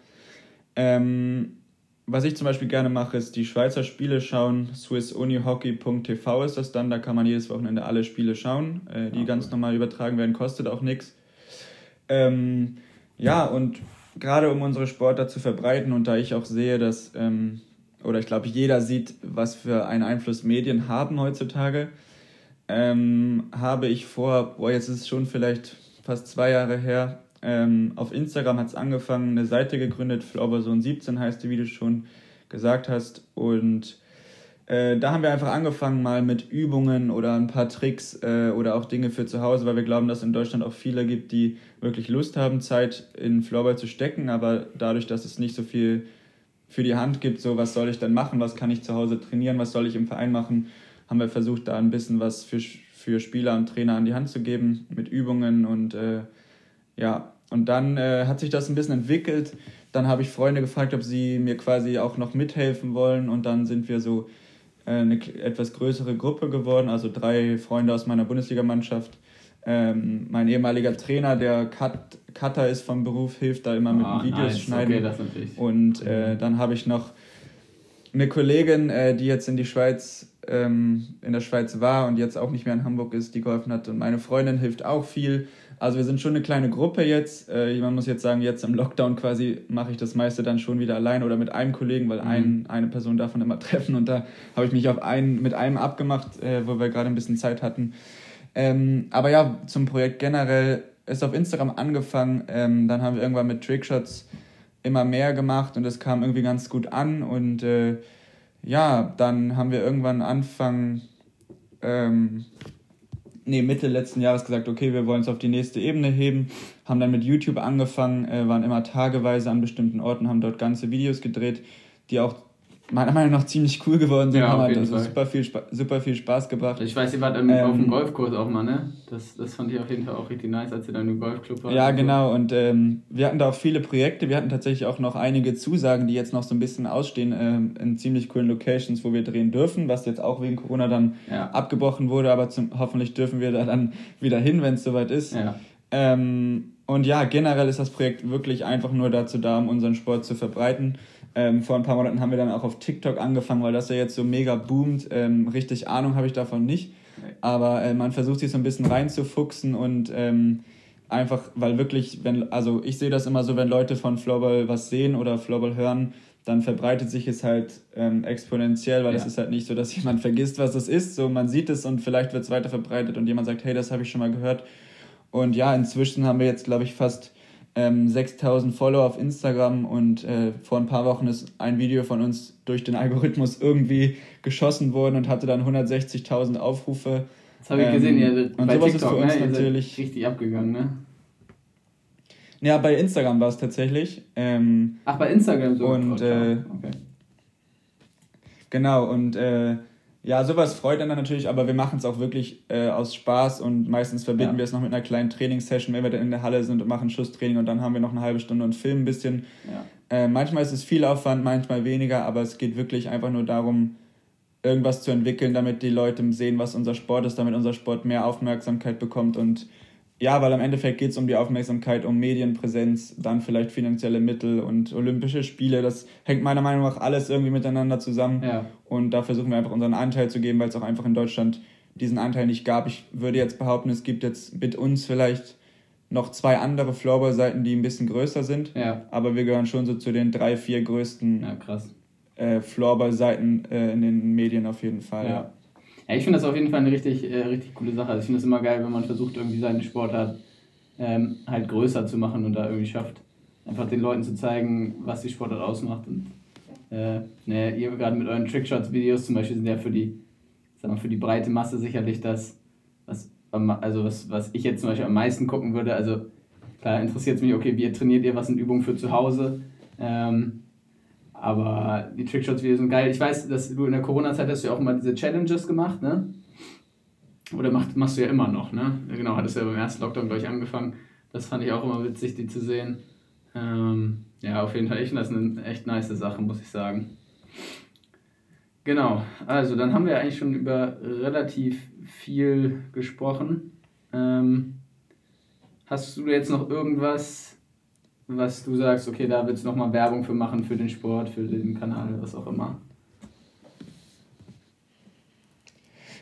Ähm, was ich zum Beispiel gerne mache, ist die Schweizer Spiele schauen. SwissUniHockey.tv ist das dann. Da kann man jedes Wochenende alle Spiele schauen, äh, die okay. ganz normal übertragen werden, kostet auch nichts. Ähm, ja, und gerade um unsere Sportler zu verbreiten und da ich auch sehe, dass, ähm, oder ich glaube, jeder sieht, was für einen Einfluss Medien haben heutzutage, ähm, habe ich vor, boah, jetzt ist es schon vielleicht fast zwei Jahre her, ähm, auf Instagram hat es angefangen, eine Seite gegründet, Flaubersohn 17 heißt die, wie du schon gesagt hast. Und äh, da haben wir einfach angefangen mal mit Übungen oder ein paar Tricks äh, oder auch Dinge für zu Hause, weil wir glauben, dass es in Deutschland auch viele gibt, die wirklich Lust haben, Zeit in Floorball zu stecken, aber dadurch, dass es nicht so viel für die Hand gibt, so was soll ich dann machen, was kann ich zu Hause trainieren, was soll ich im Verein machen, haben wir versucht, da ein bisschen was für, für Spieler und Trainer an die Hand zu geben mit Übungen und äh, ja, und dann äh, hat sich das ein bisschen entwickelt. Dann habe ich Freunde gefragt, ob sie mir quasi auch noch mithelfen wollen. Und dann sind wir so äh, eine etwas größere Gruppe geworden, also drei Freunde aus meiner Bundesligamannschaft. Ähm, mein ehemaliger Trainer, der Cut, Cutter ist vom Beruf, hilft da immer mit oh, Videos nice. schneiden. Okay. Und äh, dann habe ich noch eine Kollegin, äh, die jetzt in die Schweiz, ähm, in der Schweiz war und jetzt auch nicht mehr in Hamburg ist, die geholfen hat. Und meine Freundin hilft auch viel. Also wir sind schon eine kleine Gruppe jetzt. Äh, man muss jetzt sagen, jetzt im Lockdown quasi mache ich das meiste dann schon wieder allein oder mit einem Kollegen, weil mhm. ein, eine Person davon immer treffen. Und da habe ich mich auf einen, mit einem abgemacht, äh, wo wir gerade ein bisschen Zeit hatten. Ähm, aber ja, zum Projekt generell ist auf Instagram angefangen. Ähm, dann haben wir irgendwann mit Trickshots immer mehr gemacht und es kam irgendwie ganz gut an. Und äh, ja, dann haben wir irgendwann Anfang, ähm, nee, Mitte letzten Jahres gesagt, okay, wir wollen es auf die nächste Ebene heben. Haben dann mit YouTube angefangen, äh, waren immer tageweise an bestimmten Orten, haben dort ganze Videos gedreht, die auch meiner Meinung nach ziemlich cool geworden sind. Ja, haben halt also super viel, super viel Spaß gebracht. Ich weiß, ihr wart ähm, auf dem Golfkurs auch mal, ne? Das, das fand ich auf jeden Fall auch richtig nice, als ihr dann im Golfclub wart. Ja, genau. Und ähm, wir hatten da auch viele Projekte. Wir hatten tatsächlich auch noch einige Zusagen, die jetzt noch so ein bisschen ausstehen, ähm, in ziemlich coolen Locations, wo wir drehen dürfen, was jetzt auch wegen Corona dann ja. abgebrochen wurde. Aber zum, hoffentlich dürfen wir da dann wieder hin, wenn es soweit ist. Ja. Ähm, und ja, generell ist das Projekt wirklich einfach nur dazu da, um unseren Sport zu verbreiten. Ähm, vor ein paar Monaten haben wir dann auch auf TikTok angefangen, weil das ja jetzt so mega boomt. Ähm, richtig Ahnung habe ich davon nicht. Aber äh, man versucht sich so ein bisschen reinzufuchsen und ähm, einfach, weil wirklich, wenn, also ich sehe das immer so, wenn Leute von Floorball was sehen oder Floorball hören, dann verbreitet sich es halt ähm, exponentiell, weil ja. es ist halt nicht so, dass jemand vergisst, was es ist. So, man sieht es und vielleicht wird es weiter verbreitet und jemand sagt, hey, das habe ich schon mal gehört. Und ja, inzwischen haben wir jetzt, glaube ich, fast ähm, 6000 Follower auf Instagram und äh, vor ein paar Wochen ist ein Video von uns durch den Algorithmus irgendwie geschossen worden und hatte dann 160.000 Aufrufe. Das habe ich ähm, gesehen, ja. Und bei sowas TikTok, ist für uns ne? natürlich richtig abgegangen, ne? Ja, bei Instagram war es tatsächlich. Ähm, Ach, bei Instagram so. Und äh, okay. genau und äh, ja, sowas freut dann natürlich, aber wir machen es auch wirklich äh, aus Spaß und meistens verbinden ja. wir es noch mit einer kleinen Trainingssession, wenn wir dann in der Halle sind und machen Schusstraining und dann haben wir noch eine halbe Stunde und filmen ein bisschen. Ja. Äh, manchmal ist es viel Aufwand, manchmal weniger, aber es geht wirklich einfach nur darum, irgendwas zu entwickeln, damit die Leute sehen, was unser Sport ist, damit unser Sport mehr Aufmerksamkeit bekommt und ja, weil am Endeffekt geht es um die Aufmerksamkeit, um Medienpräsenz, dann vielleicht finanzielle Mittel und Olympische Spiele. Das hängt meiner Meinung nach alles irgendwie miteinander zusammen. Ja. Und da versuchen wir einfach unseren Anteil zu geben, weil es auch einfach in Deutschland diesen Anteil nicht gab. Ich würde jetzt behaupten, es gibt jetzt mit uns vielleicht noch zwei andere Floorball-Seiten, die ein bisschen größer sind. Ja. Aber wir gehören schon so zu den drei, vier größten ja. Äh, Floorball-Seiten äh, in den Medien auf jeden Fall. Ja. Ja, ich finde das auf jeden Fall eine richtig, äh, richtig coole Sache. Also ich finde es immer geil, wenn man versucht, irgendwie seinen Sportart ähm, halt größer zu machen und da irgendwie schafft, einfach den Leuten zu zeigen, was die Sportart ausmacht. Und äh, ne, ihr gerade mit euren Trickshots-Videos zum Beispiel sind ja für die, sag mal, für die breite Masse sicherlich das, was, also was, was ich jetzt zum Beispiel am meisten gucken würde. Also klar interessiert es mich, okay, wie trainiert ihr, was sind Übungen für zu Hause? Ähm, aber die Trickshots-Videos sind geil. Ich weiß, dass du in der Corona-Zeit hast du ja auch immer diese Challenges gemacht, ne? Oder mach, machst du ja immer noch, ne? Genau, hattest du ja beim ersten Lockdown, glaube ich, angefangen. Das fand ich auch immer witzig, die zu sehen. Ähm, ja, auf jeden Fall, ich das eine echt nice Sache, muss ich sagen. Genau, also dann haben wir eigentlich schon über relativ viel gesprochen. Ähm, hast du jetzt noch irgendwas, was du sagst, okay, da willst du nochmal Werbung für machen, für den Sport, für den Kanal, was auch immer?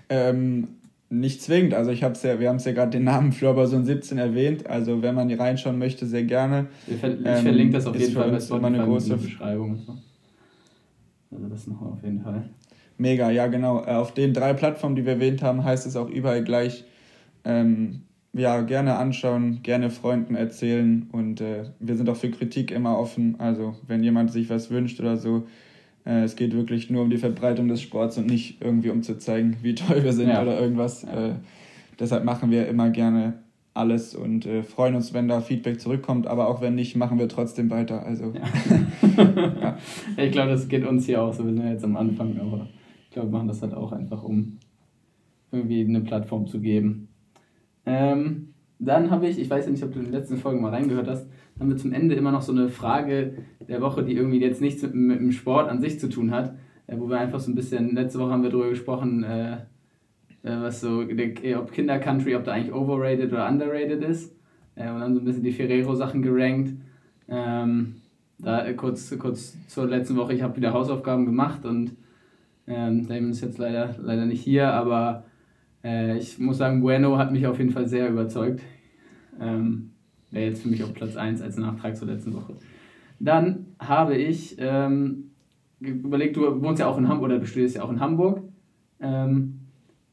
Ähm, nicht zwingend. Also ich habe ja, wir haben es ja gerade den Namen Florberson 17 erwähnt. Also wenn man hier reinschauen möchte, sehr gerne. Ich ähm, verlinke das auf jeden Fall bei Spotify eine große Beschreibung. Also das noch auf jeden Fall. Mega, ja genau. Äh, auf den drei Plattformen, die wir erwähnt haben, heißt es auch überall gleich ähm, ja, gerne anschauen, gerne Freunden erzählen und äh, wir sind auch für Kritik immer offen. Also wenn jemand sich was wünscht oder so, äh, es geht wirklich nur um die Verbreitung des Sports und nicht irgendwie um zu zeigen, wie toll wir sind ja. oder irgendwas. Ja. Äh, deshalb machen wir immer gerne alles und äh, freuen uns, wenn da Feedback zurückkommt, aber auch wenn nicht, machen wir trotzdem weiter. Also ja. ich glaube, das geht uns hier auch so. Wir sind ja jetzt am Anfang, aber ich glaube, wir machen das halt auch einfach, um irgendwie eine Plattform zu geben. Ähm, dann habe ich, ich weiß ja nicht, ob du in den letzten Folgen mal reingehört hast, haben wir zum Ende immer noch so eine Frage der Woche, die irgendwie jetzt nichts mit, mit dem Sport an sich zu tun hat, äh, wo wir einfach so ein bisschen, letzte Woche haben wir darüber gesprochen, äh, äh, was so, der, ob Kinder-Country, ob da eigentlich overrated oder underrated ist. Äh, und dann so ein bisschen die Ferrero-Sachen gerankt. Ähm, da äh, kurz, kurz zur letzten Woche, ich habe wieder Hausaufgaben gemacht und ähm, Damon ist jetzt leider, leider nicht hier, aber äh, ich muss sagen, Bueno hat mich auf jeden Fall sehr überzeugt. Ähm, Wäre jetzt für mich auf Platz 1 als Nachtrag zur letzten Woche. Dann habe ich ähm, überlegt, du wohnst ja auch in Hamburg oder du studierst ja auch in Hamburg. Ähm,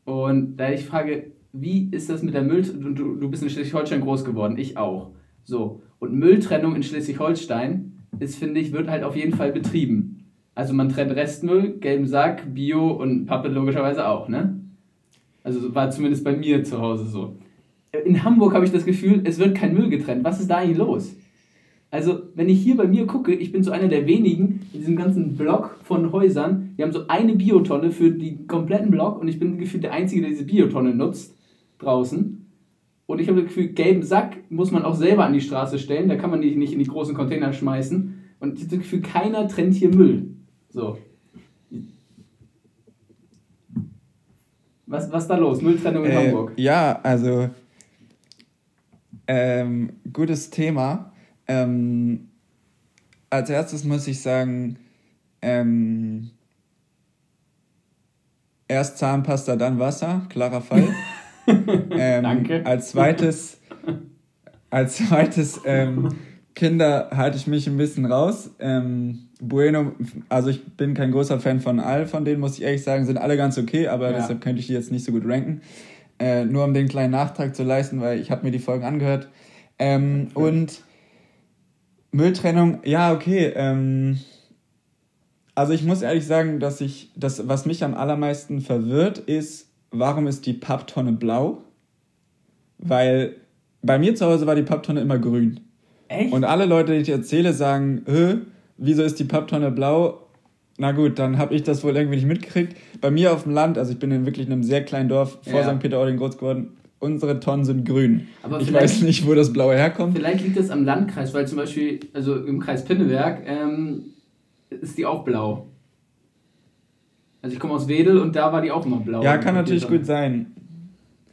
und da ich frage, wie ist das mit der Müll... Du, du bist in Schleswig-Holstein groß geworden, ich auch. So. Und Mülltrennung in Schleswig-Holstein ist, finde ich, wird halt auf jeden Fall betrieben. Also man trennt Restmüll, gelben Sack, Bio und Pappe logischerweise auch, ne? Also war zumindest bei mir zu Hause so. In Hamburg habe ich das Gefühl, es wird kein Müll getrennt. Was ist da eigentlich los? Also, wenn ich hier bei mir gucke, ich bin so einer der wenigen in diesem ganzen Block von Häusern, die haben so eine Biotonne für den kompletten Block und ich bin gefühlt der Einzige, der diese Biotonne nutzt draußen. Und ich habe das Gefühl, gelben Sack muss man auch selber an die Straße stellen, da kann man die nicht in die großen Container schmeißen. Und ich habe das Gefühl, keiner trennt hier Müll. So. Was, was ist da los? Mülltrennung in äh, Hamburg? Ja, also ähm, gutes Thema. Ähm, als erstes muss ich sagen, ähm, erst Zahnpasta, dann Wasser, klarer Fall. Ähm, Danke. Als zweites, als zweites ähm, Kinder halte ich mich ein bisschen raus. Ähm, Bueno, also ich bin kein großer Fan von all von denen, muss ich ehrlich sagen, sind alle ganz okay, aber ja. deshalb könnte ich die jetzt nicht so gut ranken. Äh, nur um den kleinen Nachtrag zu leisten, weil ich habe mir die Folgen angehört. Ähm, okay. Und Mülltrennung, ja, okay. Ähm, also ich muss ehrlich sagen, dass ich, das, was mich am allermeisten verwirrt, ist, warum ist die Papptonne blau? Weil bei mir zu Hause war die Papptonne immer grün. Echt? Und alle Leute, die ich erzähle, sagen, wieso ist die Papptonne blau? Na gut, dann habe ich das wohl irgendwie nicht mitgekriegt. Bei mir auf dem Land, also ich bin in wirklich einem sehr kleinen Dorf vor ja. St. Peter-Ording groß geworden, unsere Tonnen sind grün. Aber ich weiß nicht, wo das Blaue herkommt. Vielleicht liegt das am Landkreis, weil zum Beispiel, also im Kreis Pinneberg, ähm, ist die auch blau. Also ich komme aus Wedel und da war die auch immer blau. Ja, kann natürlich gut sein.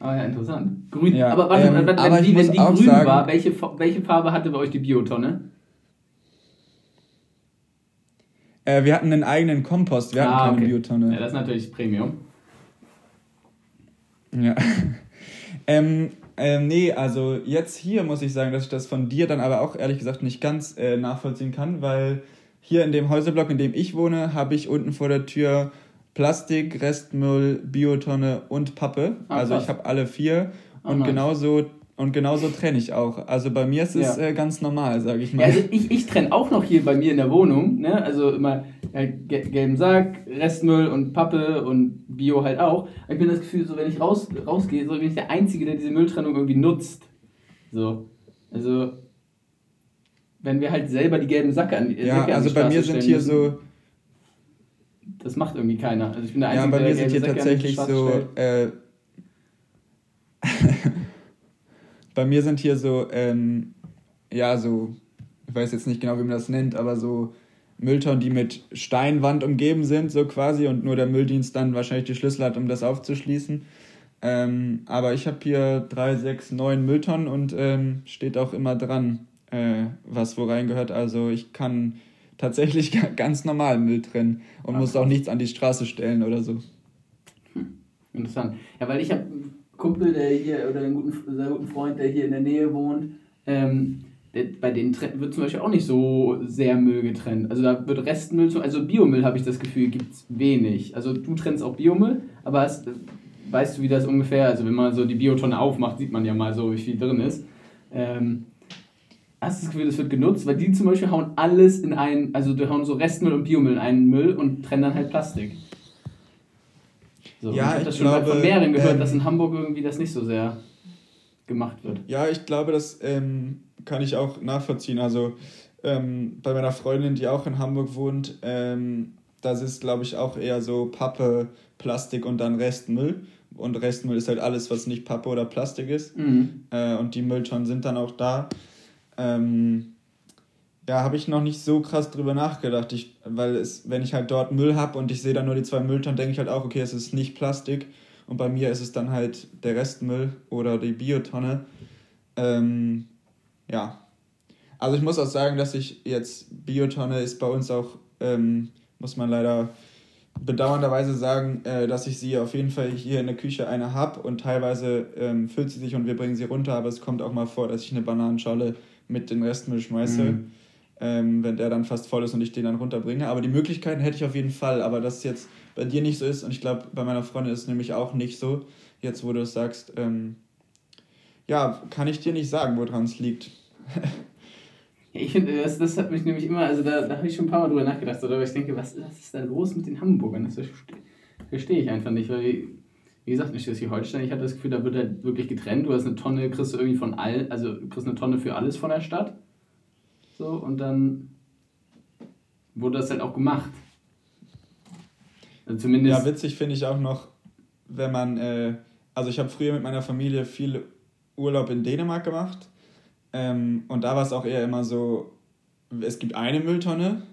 Ah ja, interessant. Grün. Ja, aber warte, ähm, wenn, aber die, wenn die grün sagen, war, welche, welche Farbe hatte bei euch die Biotonne? Äh, wir hatten einen eigenen Kompost, wir ah, hatten keine okay. Biotonne. Ja, das ist natürlich Premium. Ja. ähm, ähm, nee, also jetzt hier muss ich sagen, dass ich das von dir dann aber auch ehrlich gesagt nicht ganz äh, nachvollziehen kann, weil hier in dem Häuserblock, in dem ich wohne, habe ich unten vor der Tür Plastik, Restmüll, Biotonne und Pappe. Ah, also ich habe alle vier. Oh, und nice. genauso und genauso trenne ich auch. Also bei mir ist es ja. äh, ganz normal, sage ich mal. Ja, also ich, ich trenne auch noch hier bei mir in der Wohnung. Ne? Also immer äh, gelben Sack, Restmüll und Pappe und Bio halt auch. Aber ich bin das Gefühl, so wenn ich raus, rausgehe, so bin ich der Einzige, der diese Mülltrennung irgendwie nutzt. So. Also wenn wir halt selber die gelben Sacke an die Ja, Säcke also bei mir sind hier müssen, so das macht irgendwie keiner. Also ich bin der Einzige, ja, bei mir sind hier tatsächlich so. Äh, bei mir sind hier so, ähm, ja, so, ich weiß jetzt nicht genau, wie man das nennt, aber so Mülltonnen, die mit Steinwand umgeben sind, so quasi, und nur der Mülldienst dann wahrscheinlich die Schlüssel hat, um das aufzuschließen. Ähm, aber ich habe hier drei, sechs, neun Mülltonnen und ähm, steht auch immer dran, äh, was wo reingehört. Also ich kann tatsächlich ganz normal Müll trennen und Ach, muss auch nichts an die Straße stellen oder so. Hm, interessant. Ja, weil ich habe einen Kumpel, der hier, oder einen guten, sehr guten Freund, der hier in der Nähe wohnt, ähm, der, bei denen wird zum Beispiel auch nicht so sehr Müll getrennt. Also da wird Restmüll, also Biomüll habe ich das Gefühl, gibt es wenig. Also du trennst auch Biomüll, aber hast, weißt du, wie das ungefähr, also wenn man so die Biotonne aufmacht, sieht man ja mal so, wie viel drin ist. Ähm, hast du das Gefühl, das wird genutzt? Weil die zum Beispiel hauen alles in einen, also die hauen so Restmüll und Biomüll in einen Müll und trennen dann halt Plastik. So, ja, ich habe das schon glaube, von mehreren gehört, ähm, dass in Hamburg irgendwie das nicht so sehr gemacht wird. Ja, ich glaube, das ähm, kann ich auch nachvollziehen. Also ähm, bei meiner Freundin, die auch in Hamburg wohnt, ähm, das ist, glaube ich, auch eher so Pappe, Plastik und dann Restmüll. Und Restmüll ist halt alles, was nicht Pappe oder Plastik ist. Mhm. Äh, und die Mülltonnen sind dann auch da. Ähm, ja, habe ich noch nicht so krass drüber nachgedacht, ich, weil es, wenn ich halt dort Müll habe und ich sehe dann nur die zwei Mülltonnen, denke ich halt auch, okay, es ist nicht Plastik. Und bei mir ist es dann halt der Restmüll oder die Biotonne. Ähm, ja, Also ich muss auch sagen, dass ich jetzt Biotonne ist bei uns auch, ähm, muss man leider bedauernderweise sagen, äh, dass ich sie auf jeden Fall hier in der Küche eine habe und teilweise ähm, füllt sie sich und wir bringen sie runter, aber es kommt auch mal vor, dass ich eine Bananenschale mit den Restmüll schmeiße, mhm. ähm, wenn der dann fast voll ist und ich den dann runterbringe. Aber die Möglichkeiten hätte ich auf jeden Fall, aber dass es jetzt bei dir nicht so ist und ich glaube, bei meiner Freundin ist es nämlich auch nicht so, jetzt wo du es sagst, ähm, ja, kann ich dir nicht sagen, woran es liegt. Ich finde, das, das hat mich nämlich immer, also da, da habe ich schon ein paar Mal drüber nachgedacht, oder? aber ich denke, was, was ist da los mit den Hamburgern? Das verstehe ich einfach nicht, weil, wie gesagt, in Schleswig-Holstein, ich hatte das Gefühl, da wird halt wirklich getrennt. Du hast eine Tonne, kriegst du irgendwie von all, also kriegst eine Tonne für alles von der Stadt. So, und dann wurde das halt auch gemacht. Also zumindest. Ja, witzig finde ich auch noch, wenn man, äh, also ich habe früher mit meiner Familie viel Urlaub in Dänemark gemacht ähm, und da war es auch eher immer so, es gibt eine Mülltonne.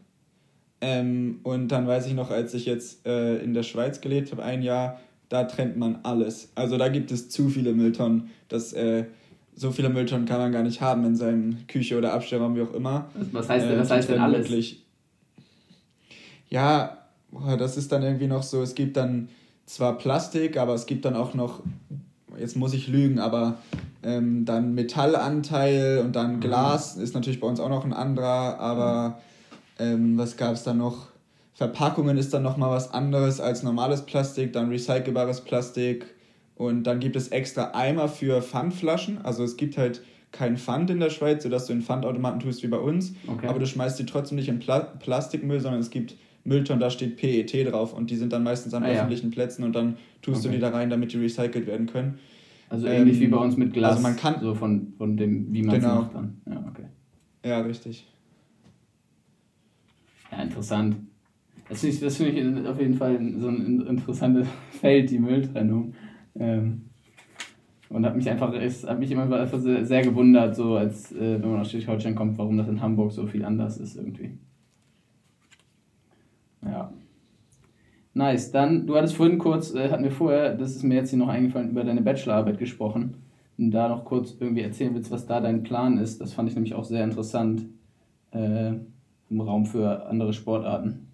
Ähm, und dann weiß ich noch, als ich jetzt äh, in der Schweiz gelebt habe, ein Jahr, da trennt man alles. Also da gibt es zu viele Mülltonnen. Das, äh, so viele Mülltonnen kann man gar nicht haben in seinem Küche oder Abstellraum, wie auch immer. Was heißt denn, was äh, heißt denn alles? Wirklich, ja, das ist dann irgendwie noch so, es gibt dann zwar Plastik, aber es gibt dann auch noch, jetzt muss ich lügen, aber ähm, dann Metallanteil und dann mhm. Glas ist natürlich bei uns auch noch ein anderer, aber ähm, was gab es da noch? Verpackungen ist dann nochmal was anderes als normales Plastik, dann recycelbares Plastik und dann gibt es extra Eimer für Pfandflaschen. Also es gibt halt kein Pfand in der Schweiz, sodass du in Pfandautomaten tust wie bei uns, okay. aber du schmeißt die trotzdem nicht in Pla Plastikmüll, sondern es gibt Mülltonnen, da steht PET drauf und die sind dann meistens an ah, öffentlichen ja. Plätzen und dann tust okay. du die da rein, damit die recycelt werden können. Also ähnlich ähm, wie bei uns mit Glas. Also man kann, so von, von dem, wie man es genau. macht dann. Ja, okay. Ja, richtig. Ja, interessant. Das finde ich, das find ich auf jeden Fall so ein interessantes Feld, die Mülltrennung. Ähm, und hat mich einfach, es hat mich immer einfach sehr, sehr gewundert, so als äh, wenn man aus Schleswig-Holstein kommt, warum das in Hamburg so viel anders ist irgendwie. Ja. Nice. Dann, du hattest vorhin kurz, äh, hatten wir vorher, das ist mir jetzt hier noch eingefallen, über deine Bachelorarbeit gesprochen. Und da noch kurz irgendwie erzählen willst, was da dein Plan ist. Das fand ich nämlich auch sehr interessant äh, im Raum für andere Sportarten.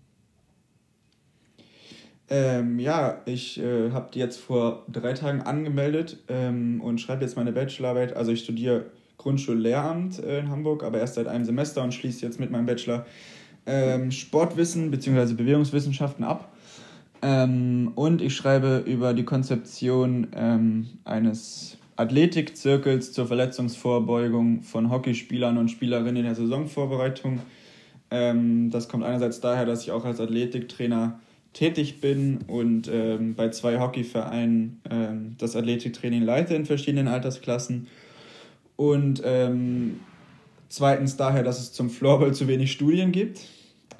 Ähm, ja, ich äh, habe die jetzt vor drei Tagen angemeldet ähm, und schreibe jetzt meine Bachelorarbeit. Also ich studiere Grundschullehramt äh, in Hamburg, aber erst seit einem Semester und schließe jetzt mit meinem Bachelor ähm, Sportwissen bzw. Bewegungswissenschaften ab. Ähm, und ich schreibe über die Konzeption ähm, eines Athletikzirkels zur Verletzungsvorbeugung von Hockeyspielern und Spielerinnen in der Saisonvorbereitung. Ähm, das kommt einerseits daher, dass ich auch als Athletiktrainer tätig bin und ähm, bei zwei Hockeyvereinen ähm, das Athletiktraining leite in verschiedenen Altersklassen. Und ähm, zweitens daher, dass es zum Floorball zu wenig Studien gibt.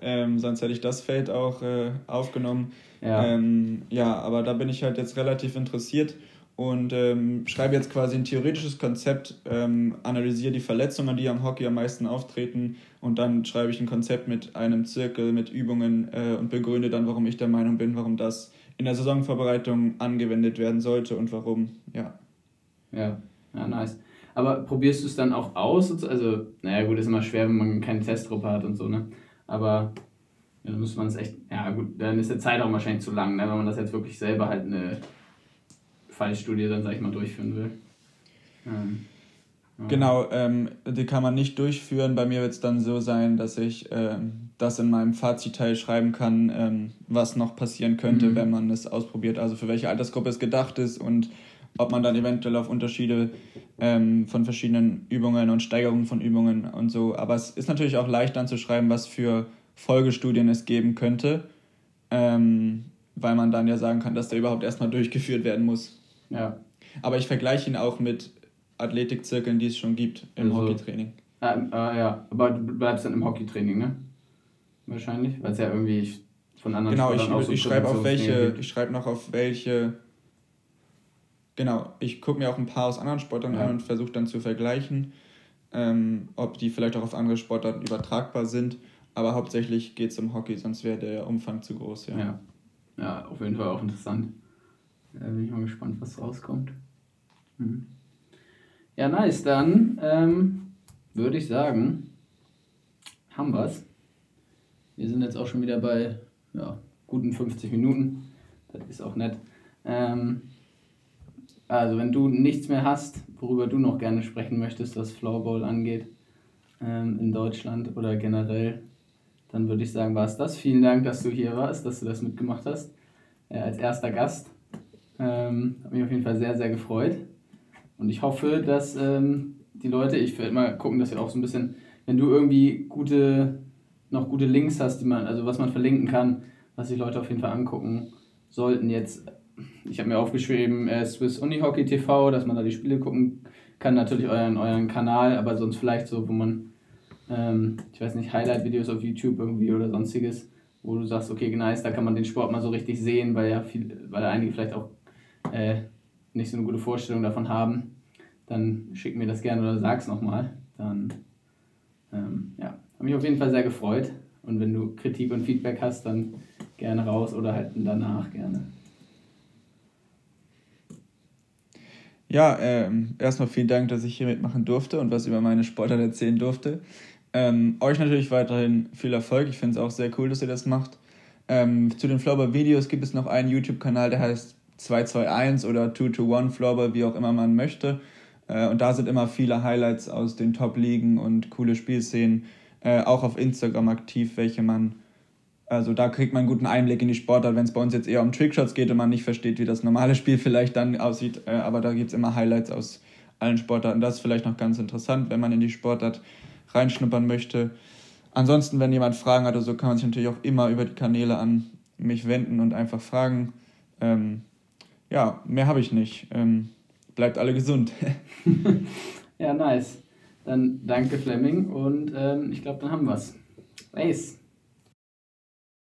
Ähm, sonst hätte ich das Feld auch äh, aufgenommen. Ja. Ähm, ja, aber da bin ich halt jetzt relativ interessiert und ähm, schreibe jetzt quasi ein theoretisches Konzept, ähm, analysiere die Verletzungen, die am Hockey am meisten auftreten und dann schreibe ich ein Konzept mit einem Zirkel, mit Übungen äh, und begründe dann, warum ich der Meinung bin, warum das in der Saisonvorbereitung angewendet werden sollte und warum, ja. Ja, ja, nice. Aber probierst du es dann auch aus? Also, naja, gut, ist immer schwer, wenn man keine Testgruppe hat und so, ne? Aber ja, dann müsste man es echt, ja gut, dann ist der Zeitraum wahrscheinlich zu lang, ne, wenn man das jetzt wirklich selber halt eine Fallstudie dann, sag ich mal, durchführen will. Ähm, ja. Genau, ähm, die kann man nicht durchführen. Bei mir wird es dann so sein, dass ich ähm, das in meinem Fazitteil schreiben kann, ähm, was noch passieren könnte, mhm. wenn man es ausprobiert. Also für welche Altersgruppe es gedacht ist und ob man dann eventuell auf Unterschiede ähm, von verschiedenen Übungen und Steigerungen von Übungen und so. Aber es ist natürlich auch leicht dann zu schreiben, was für Folgestudien es geben könnte, ähm, weil man dann ja sagen kann, dass der überhaupt erstmal durchgeführt werden muss. Ja. Aber ich vergleiche ihn auch mit Athletikzirkeln, die es schon gibt im also, Hockeytraining. Ah, ah, ja, aber du bleibst dann im Hockeytraining, ne? Wahrscheinlich, weil es ja irgendwie von anderen Genau, ich, ich, ich schreibe auf welche, ich schreibe noch auf welche, genau, ich gucke mir auch ein paar aus anderen Sportarten ja. an und versuche dann zu vergleichen, ähm, ob die vielleicht auch auf andere Sportarten übertragbar sind. Aber hauptsächlich geht es um Hockey, sonst wäre der Umfang zu groß. Ja. ja. ja, auf jeden Fall auch interessant. Da bin ich mal gespannt, was rauskommt. Mhm. Ja, nice. Dann ähm, würde ich sagen, haben wir's. Wir sind jetzt auch schon wieder bei ja, guten 50 Minuten. Das ist auch nett. Ähm, also, wenn du nichts mehr hast, worüber du noch gerne sprechen möchtest, was Floorball angeht, ähm, in Deutschland oder generell, dann würde ich sagen, war es das. Vielen Dank, dass du hier warst, dass du das mitgemacht hast. Äh, als erster Gast. Ähm, hat mich auf jeden Fall sehr, sehr gefreut. Und ich hoffe, dass ähm, die Leute, ich werde mal gucken, dass wir auch so ein bisschen, wenn du irgendwie gute, noch gute Links hast, die man, also was man verlinken kann, was sich Leute auf jeden Fall angucken sollten. Jetzt, ich habe mir aufgeschrieben, äh, Swiss Unihockey TV, dass man da die Spiele gucken kann, natürlich euren, euren Kanal, aber sonst vielleicht so, wo man, ähm, ich weiß nicht, Highlight-Videos auf YouTube irgendwie oder sonstiges, wo du sagst, okay, nice, da kann man den Sport mal so richtig sehen, weil ja viel, weil einige vielleicht auch äh, nicht so eine gute Vorstellung davon haben, dann schick mir das gerne oder sag's nochmal. Dann, ähm, ja, habe mich auf jeden Fall sehr gefreut. Und wenn du Kritik und Feedback hast, dann gerne raus oder halt danach gerne. Ja, ähm, erstmal vielen Dank, dass ich hier mitmachen durfte und was über meine Sportart erzählen durfte. Ähm, euch natürlich weiterhin viel Erfolg. Ich finde es auch sehr cool, dass ihr das macht. Ähm, zu den Floorball-Videos gibt es noch einen YouTube-Kanal, der heißt 221 oder 221 Floorball, wie auch immer man möchte. Äh, und da sind immer viele Highlights aus den Top-Ligen und coole Spielszenen. Äh, auch auf Instagram aktiv, welche man also da kriegt man einen guten Einblick in die Sportart, wenn es bei uns jetzt eher um Trickshots geht und man nicht versteht, wie das normale Spiel vielleicht dann aussieht. Äh, aber da gibt es immer Highlights aus allen Sportarten. Das ist vielleicht noch ganz interessant, wenn man in die Sportart reinschnuppern möchte. Ansonsten, wenn jemand Fragen hat oder so, kann man sich natürlich auch immer über die Kanäle an mich wenden und einfach fragen. Ähm, ja, mehr habe ich nicht. Ähm, bleibt alle gesund. ja, nice. Dann danke Fleming und ähm, ich glaube, dann haben wir es. Ace.